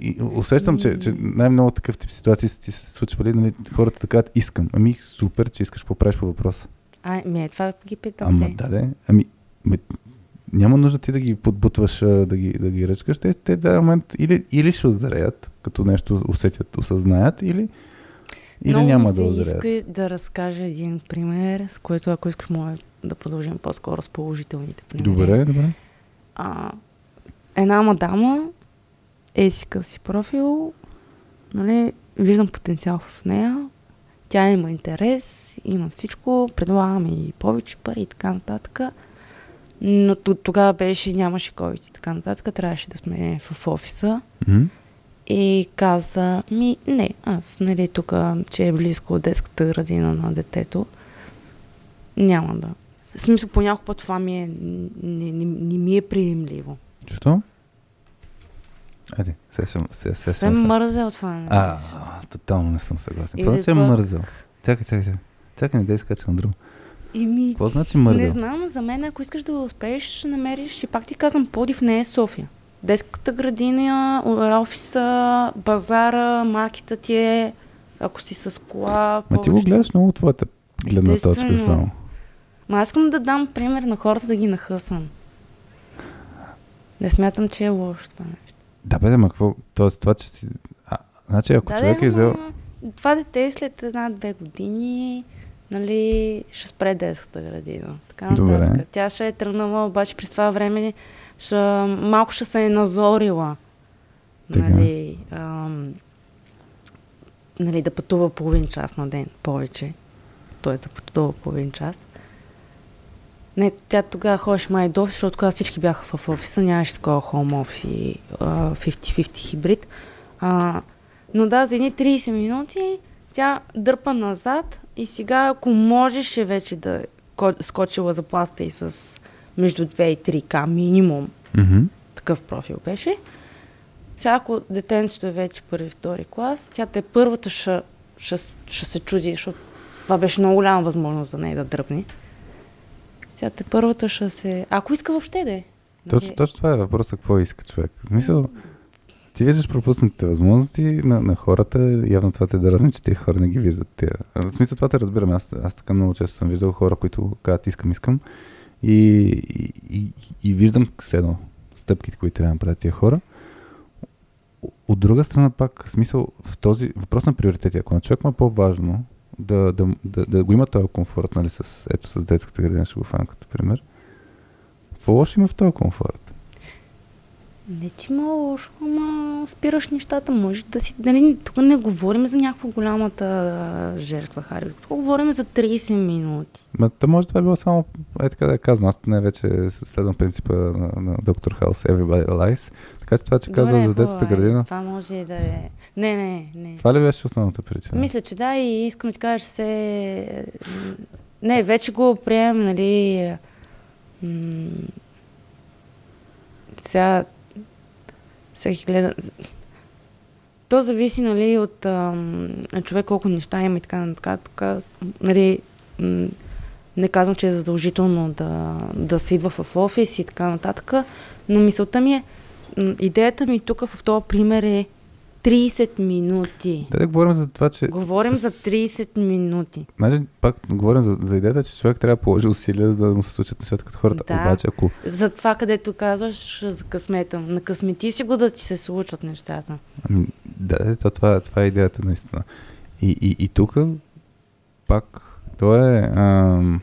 и усещам, че, че най-много такъв тип ситуации ти се случвали, нали, хората така искам. Ами, супер, че искаш какво правиш по въпроса. А, ми е това ги питам. Ама да, да. Ами, ме, няма нужда ти да ги подбутваш, да ги, да ги ръчкаш. Те, те в даден момент или, или ще озреят, като нещо усетят, осъзнаят, или, или Много няма да озреят. иска да разкажа един пример, с който, ако искаш, може да продължим по-скоро с положителните примери. Добре, добре. А, една мадама е си къв си профил, нали, виждам потенциал в нея, тя има интерес, има всичко, предлагаме и повече пари и така нататък. Но тогава беше, нямаше COVID и така нататък, трябваше да сме в офиса. Mm-hmm. И каза, ми, не, аз, нали, тук, че е близко от детската градина на детето, няма да. В смисъл, по няколко път това ми е, не, не, не ми е приемливо. Защо? Айде, сега ще... Сега, сега. Е мързел това. А, тотално не съм съгласен. Просто, че е мързел. Чакай, чакай, чакай. Чакай, не дай скача на друго. ми, Какво значи мързел? Не знам, за мен, ако искаш да успееш, ще намериш. И пак ти казвам, Подив не е София. Детската градина, офиса, базара, маркета ти е, ако си с кола. Ма ти го гледаш много твоята гледна точка само. Ма аз искам да дам пример на хората да ги нахъсам. Не смятам, че е лошо това нещо. Да, бе, ма какво? Тоест, това, че си... А, значи, ако да, човек е взел... Това дете след една-две години нали, ще спре детската градина. Така Добре. Тя ще е тръгнала, обаче през това време ще, малко ще се е назорила. Нали, ам, нали, да пътува половин час на ден повече. Т.е. да пътува половин час. Не, тя тогава ходеше май до офис, защото тогава всички бяха в офиса, нямаше такова хоум офис и а, 50-50 хибрид. А, но да, за едни 30 минути тя дърпа назад и сега, ако можеше вече да скочила заплата и с между 2 и 3к минимум, Mm-hmm. такъв профил беше. Сега, ако детенцето е вече първи, втори клас, тя те първата ще, ще, ще се чуди, защото това беше много голяма възможност за нея да дръпне. Сега те първата ще се... Ако иска въобще да е. Точно, точно това е въпросът, какво иска човек. В Смисъл, ти виждаш пропуснатите възможности на, на хората, явно това те дразни, че тези хора не ги виждат. Тия. В смисъл това те разбирам. Аз, аз така много често съм виждал хора, които казват искам, искам. И, и, и, и виждам с едно стъпките, които трябва да направят тия хора. От друга страна пак, в смисъл, в този въпрос на приоритети, ако на човек му е по-важно да, да, да, да го има този комфорт, нали, с, ето с детската градина, ще го фана пример, какво лошо има в този комфорт? Не, че има лошо, ама спираш нещата. Може да си... Нали, тук не говорим за някаква голямата жертва, Хари. Тук говорим за 30 минути. Ма, то може това е било само, е така да казвам, аз не вече следвам принципа на, на доктор Хаус Everybody Lies, така че това, че Добре, за детската е. градина, Това може да е... Не, не, не. това ли беше основната причина? Мисля, че да, и искам да ти кажа, се... Не, вече го приемам, нали... М- сега... Всеки гледа... То зависи, нали, от ам, човек колко неща има и така, така, така нали, не казвам, че е задължително да, да се идва в офис и така нататък, но мисълта ми е, идеята ми тук в този пример е 30 минути. Да, да говорим за това, че... Говорим с- за 30 минути. Значи, пак говорим за, за идеята, че човек трябва да положи усилия, за да му се случат нещата като хората. Да. Обаче, ако За това, където казваш за късмета. На късмети си го да ти се случат нещата. Ами, да, то, това, това е идеята наистина. И, и, и тук пак то е ам,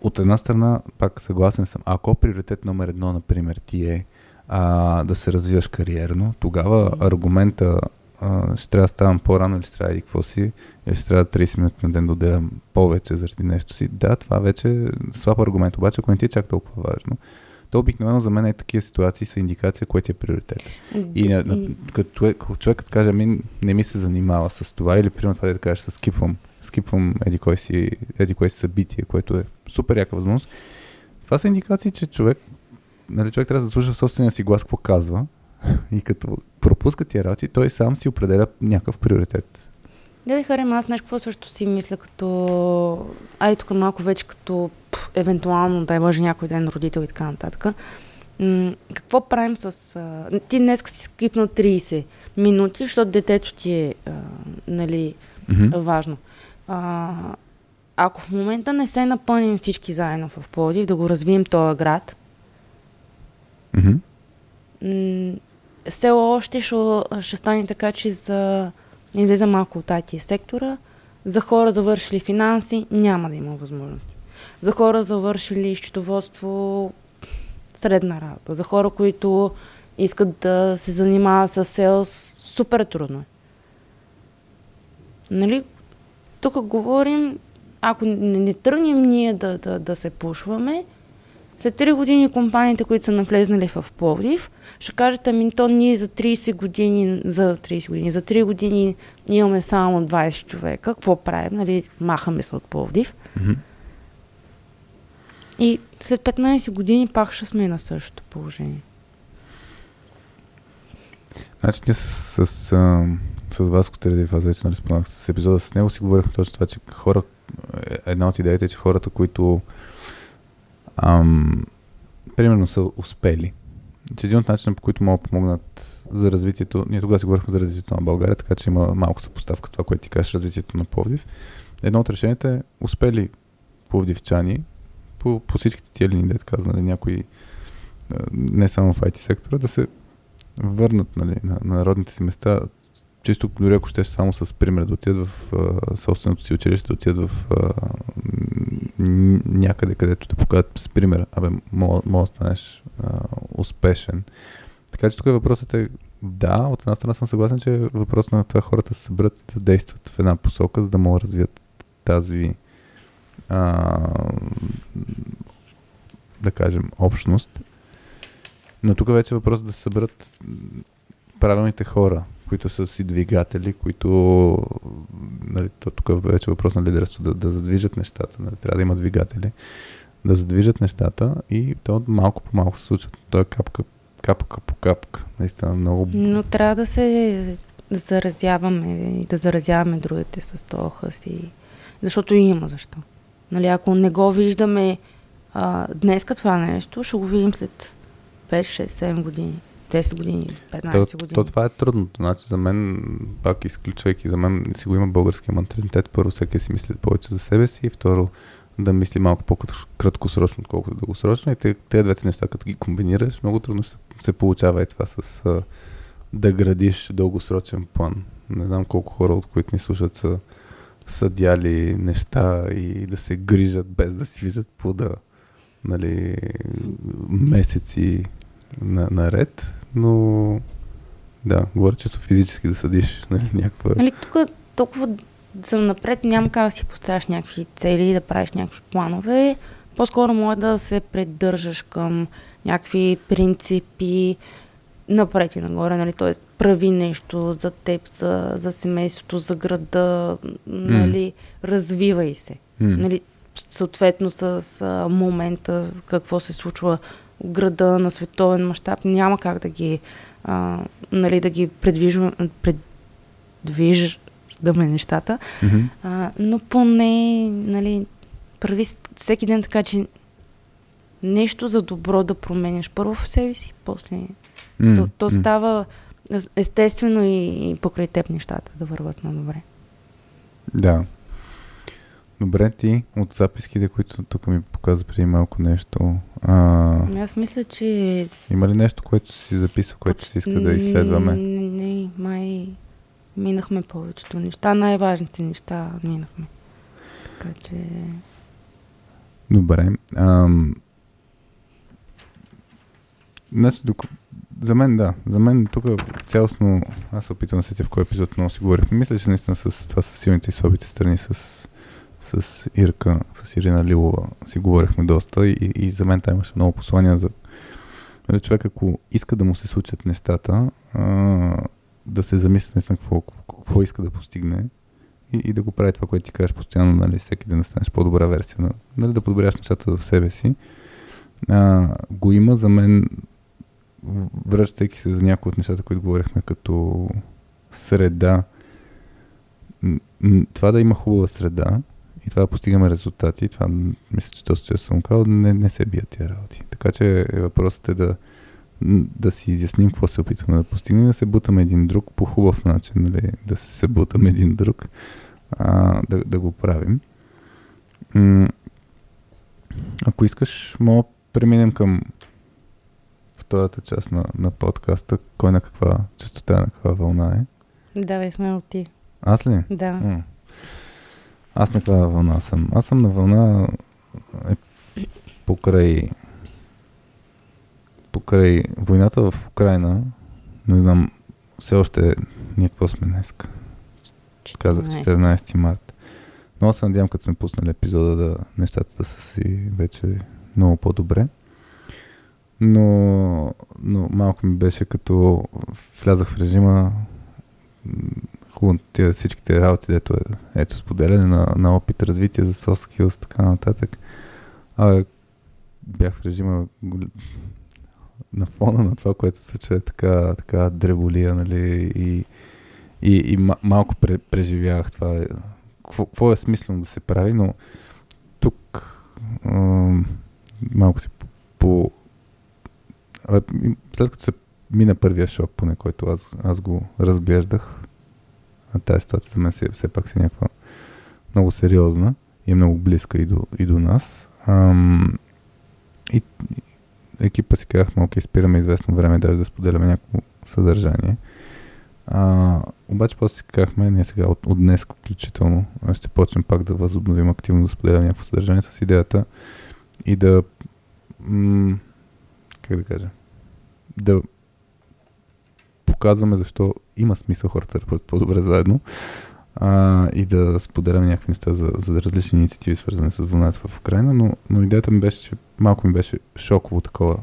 от една страна, пак съгласен съм, ако приоритет номер едно, например, ти е а, да се развиваш кариерно, тогава аргумента а, ще трябва да ставам по-рано или ще трябва да какво си, или ще трябва 30 минути на ден да отделям повече заради нещо си. Да, това вече е слаб аргумент, обаче ако не ти е чак толкова важно, то обикновено за мен е такива ситуации са индикация, което е приоритет. И, на, на, като като човекът каже, ами не ми се занимава с това, или примерно това да кажеш, скипвам, скипвам еди кой си, еди кой си събитие, което е супер яка възможност. Това са индикации, че човек, нали, човек трябва да слуша в собствения си глас какво казва и като пропуска тия работи, той сам си определя някакъв приоритет. Да, да харем, аз нещо какво също си мисля като... Ай, тук малко вече като пф, евентуално, дай Боже, някой ден родител и така нататък. М- какво правим с... А... Ти днес си скипнал 30 минути, защото детето ти е а, нали, Mm-hmm. важно. А, ако в момента не се напълним всички заедно в Пловдив, да го развием този град, Mm-hmm. все още ще, ще стане така, че за излиза малко от IT сектора, за хора завършили финанси няма да има възможности. За хора завършили счетоводство средна работа. За хора, които искат да се занимават с селс, супер трудно е. Нали? Тук говорим, ако не, не тръгнем ние да, да, да се пушваме, след 3 години компаниите, които са навлезнали в Пловдив, ще кажат, ами то ние за 30 години, за 30 години, за 3 години имаме само 20 човека. Какво правим? Нали, махаме се от Пловдив. Mm-hmm. И след 15 години пак ще сме на същото положение. Значи ние с, с, с, с Васко Тередев, аз вече нали споменах с епизода с него, си говорихме точно това, че хора, е- една от идеите е, че хората, които ам, примерно са успели, че един от начинът, по които могат да помогнат за развитието, ние тогава си говорихме за развитието на България, така че има малко съпоставка с това, което ти кажеш, развитието на Пловдив. Едно от решенията е успели пловдивчани по, по всичките тия линии, дете каза, нали, някои а, не само в IT сектора, да се върнат нали, на, на родните си места, чисто дори ако ще само с пример да отидат в а, собственото си училище, да отидат в а, някъде, където те покажат с пример. Абе, мога, да станеш а, успешен. Така че тук въпросът е да, от една страна съм съгласен, че е въпрос на това хората се съберат да действат в една посока, за да могат да развият тази а, да кажем, общност. Но тук вече е въпрос да се съберат правилните хора, които са си двигатели, които, нали, то тук е вече въпрос на лидерство, да, да задвижат нещата, нали, трябва да има двигатели, да задвижат нещата и то малко по малко се случва. То е капка, капка по капка. Наистина много... Но трябва да се заразяваме и да заразяваме другите с този си. Защото има защо. Нали, ако не го виждаме а, днеска това нещо, ще го видим след 5, 6, 7 години. 10 години, 15 то, години. То, това е трудното. Значи за мен, пак изключвайки, за мен си го има българския менталитет. Първо, всеки си мисли повече за себе си и второ, да мисли малко по-краткосрочно, отколкото дългосрочно. И те, тези двете неща, като ги комбинираш, много трудно се, се получава и това с а, да градиш дългосрочен план. Не знам колко хора, от които ни слушат, са, са дяли неща и да се грижат без да си виждат плода нали, месеци на, наред, но да, говоря често физически да съдиш нали, някаква... Нали, тук толкова за напред няма как да си поставяш някакви цели да правиш някакви планове. По-скоро може да се придържаш към някакви принципи напред и нагоре, нали? т.е. прави нещо за теб, за, за семейството, за града, нали? Mm. развивай се. Mm. Нали? Съответно с а, момента, какво се случва града на световен мащаб, няма как да ги, а, нали, да ги предвижваме, предвиждаме нещата, mm-hmm. а, но поне, нали, прави всеки ден така, че нещо за добро да променяш първо в себе си, после mm-hmm. то, то става естествено и, и покрай теб нещата да върват на добре. Да. Добре, ти от записките, които тук ми показа преди малко нещо. А... Ами аз мисля, че... Има ли нещо, което си записал, което Поч... си иска да изследваме? Не, не, не, май минахме повечето неща. Най-важните неща минахме. Така че... Добре. Ам... Значи, док... за мен да. За мен тук цялостно, аз се опитвам да сетя в кой епизод много си говорихме. Мисля, че наистина с това са силните и слабите страни с с Ирка, с Ирина Лилова си говорихме доста и, и за мен там имаше много послания за нали, човек, ако иска да му се случат нещата, а, да се замисли наистина какво, какво иска да постигне и, и да го прави това, което ти кажеш постоянно, нали, всеки ден да станеш по-добра версия, нали, да подобряш нещата в себе си. А, го има за мен, връщайки се за някои от нещата, които говорихме като среда, това да има хубава среда, и това да постигаме резултати. Това мисля, че доста често съм казал, не, не се бият тия работи. Така че въпросът е да, да си изясним какво се опитваме да постигнем, да се бутаме един друг по хубав начин, нали, да се бутаме един друг, а, да, да го правим. Ако искаш, мога преминем към втората част на, на подкаста. Кой на каква частота, на каква вълна е? Давай, сме от ти. Аз ли? Да. М- аз на каква вълна съм? Аз съм на вълна е, покрай покрай войната в Украина, не знам, все още ние какво сме днес? Казах 14 март. Но се надявам, като сме пуснали епизода, да нещата да са си вече много по-добре. Но, но малко ми беше като влязах в режима хубаво тия всичките работи, дето е, ето споделяне на, на опит, развитие за soft skills, така нататък. А, бях в режима на фона на това, което се случва е така, така дреболия, нали, и, и, и малко пре, преживявах това. Какво е смислено да се прави, но тук а, малко си по, по след като се мина първия шок, поне който аз, аз го разглеждах, тази ситуация за мен все пак си някаква много сериозна и е много близка и до, и до нас. Ам, и екипа си казахме, окей, спираме известно време даже да споделяме някакво съдържание. А, обаче после си казахме, ние сега от, от днес включително ще почнем пак да възобновим активно да споделяме някакво съдържание с идеята и да м- как да кажа да показваме защо има смисъл хората да бъдат по-добре заедно а, и да споделяме някакви неща за, за различни инициативи, свързани с войната в Украина, но, но идеята ми беше, че малко ми беше шоково такова.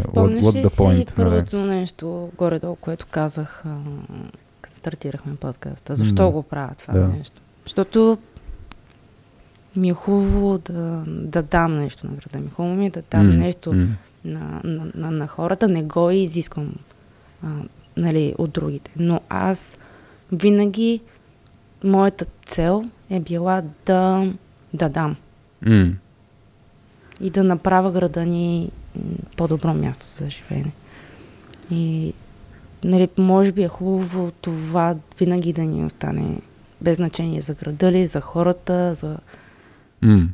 Спомняш ли си първото нещо, горе-долу, което казах, а, като стартирахме подкаста? Защо mm. го правя това да. нещо? Защото ми е хубаво да, да дам нещо на града ми. Хубаво ми е да дам mm. нещо mm. На, на, на, на хората. Не го изисквам а, нали, от другите. Но аз винаги моята цел е била да, да дам. Mm. И да направя града ни по-добро място за живеене. И нали, може би е хубаво това винаги да ни остане без значение за града ли, за хората, за... Mm.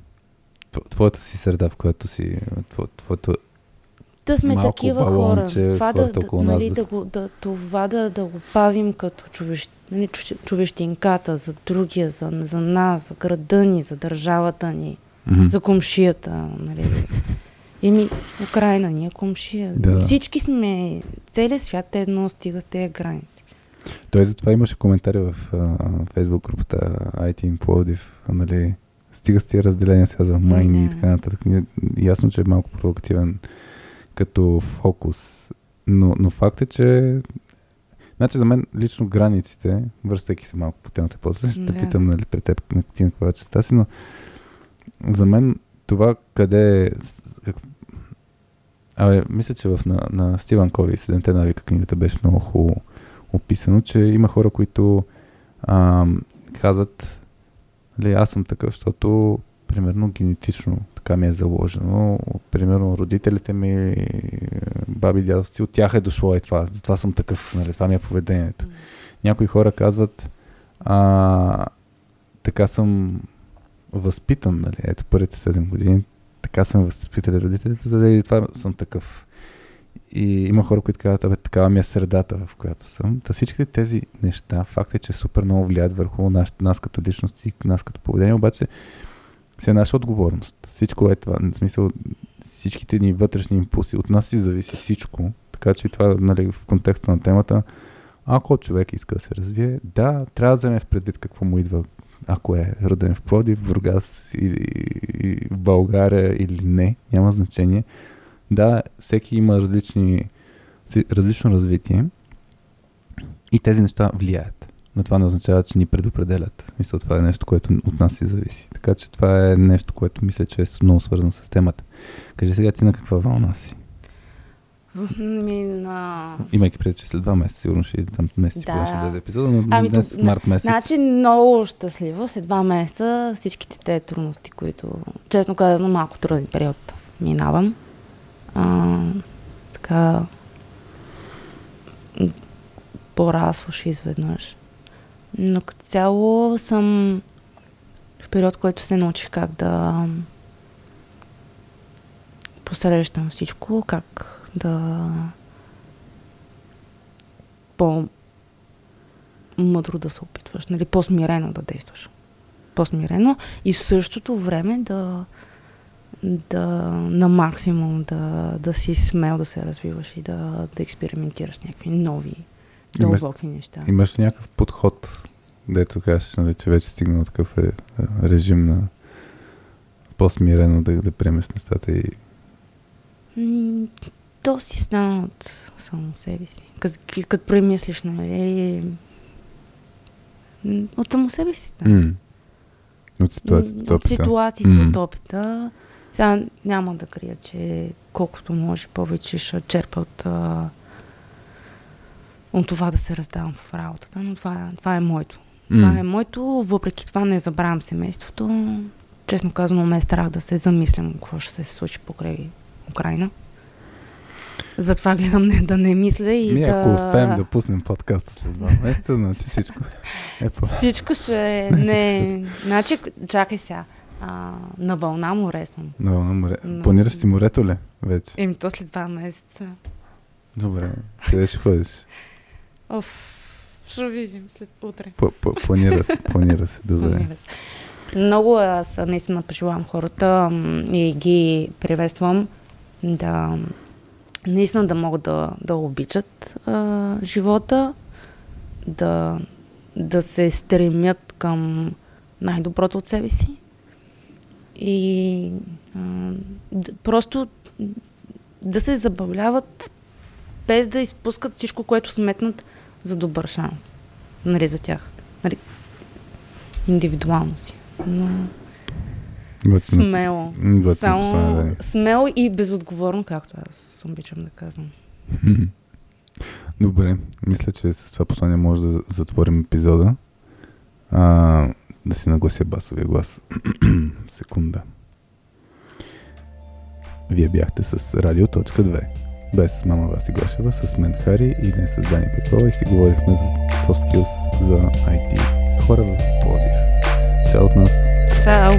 Твоята си среда, в която си... Твоето да сме такива балонче, хора. Това, да, да, нали, да, го, да, това да, да го пазим като човещ, нали, човещинката за другия, за, за нас, за града ни, за държавата ни, mm-hmm. за комшията. Нали. Еми, Украина ни е комшия. Да. Всички сме, целият свят е едно, стига с тези граници. Той затова имаше коментари в фейсбук групата IT Плодив, нали, стига с тия разделения сега за майни да. и така нататък. Ясно, че е малко провокативен като фокус. Но, но факт е, че Значи за мен лично границите, връщайки се малко по темата, после ще те питам нали, при теб на ти на каква частта си, но за мен това къде е... Как... Абе, мисля, че в, на, на Стиван Кови, Седемте навика книгата беше много хубаво описано, че има хора, които а, казват, аз съм такъв, защото примерно генетично така ми е заложено. Примерно родителите ми, баби, дядовци, от тях е дошло и това. Затова съм такъв, нали, това ми е поведението. Mm. Някои хора казват, а, така съм възпитан, нали, ето първите 7 години, така съм възпитали родителите, за да и това съм такъв. И има хора, които казват, абе, такава ми е средата, в която съм. Та всичките тези неща, факт е, че супер много влияят върху нас, нас като личности, нас като поведение, обаче си е наша отговорност. Всичко е това. В смисъл, всичките ни вътрешни импулси, от нас си зависи всичко. Така че това, нали, в контекста на темата, ако човек иска да се развие, да, трябва да вземе в предвид какво му идва, ако е роден в Плодив, в Бургас и, и, и в България или не, няма значение. Да, всеки има различни, различно развитие и тези неща влияят но това не означава, че ни предопределят. Мисля, това е нещо, което от нас си зависи. Така че това е нещо, което мисля, че е много свързано с темата. Кажи сега ти на каква вълна си? Ми на... Имайки преди, че след два месеца, сигурно ще там месец, да. ще излезе епизода, но ами, днес в март месец. Значи много щастливо, след два месеца всичките те трудности, които, честно казано, малко труден период минавам. А, така порасваш изведнъж. Но като цяло съм в период, който се научих как да посрещам всичко, как да по-мъдро да се опитваш, нали, по-смирено да действаш. По-смирено и в същото време да, да на максимум да, да си смел да се развиваш и да, да експериментираш някакви нови дълбоки неща. Имаш някакъв подход, дето кажеш, нали, че вече стигнал такъв е, е, режим на по-смирено да, да приемеш нещата и... то си стана от само себе си. Като премислиш, нали, от само себе си стана. Mm. От ситуацията, от, от ситуациите, mm. от опита. Сега няма да крия, че колкото може повече ще черпа от от това да се раздавам в работата, но това, това е моето. Това mm. е моето, въпреки това не забравям семейството. Честно казано, ме е страх да се замислям какво ще се случи покрай Украина. Затова гледам не, да не мисля и Ние, да... ако успеем да пуснем подкаста след два месеца, значи всичко е по... Всичко ще е... Не, значи, чакай сега. А, на вълна море съм. На вълна море. Но... Планираш си морето ли вече? Еми, то след два месеца. Добре. Къде ще ходиш? Оф, ще видим след утре. Планира се, планира се, добре. Планира се. Много аз наистина пожелавам хората и ги приветствам да наистина да могат да, да обичат а, живота, да, да се стремят към най-доброто от себе си и а, просто да се забавляват без да изпускат всичко, което сметнат за добър шанс. Нали, за тях. Нали, индивидуално си. Но смело. Само да. смело и безотговорно, както аз обичам да казвам. Добре, мисля, че с това послание може да затворим епизода. А, да си наглася басовия глас. Секунда. Вие бяхте с Радио.2. Без мама Васи Гошева, с мен Хари и днес с Дани Петрова и си говорихме за soft skills за IT хора в Плодив. Чао от нас! Чао!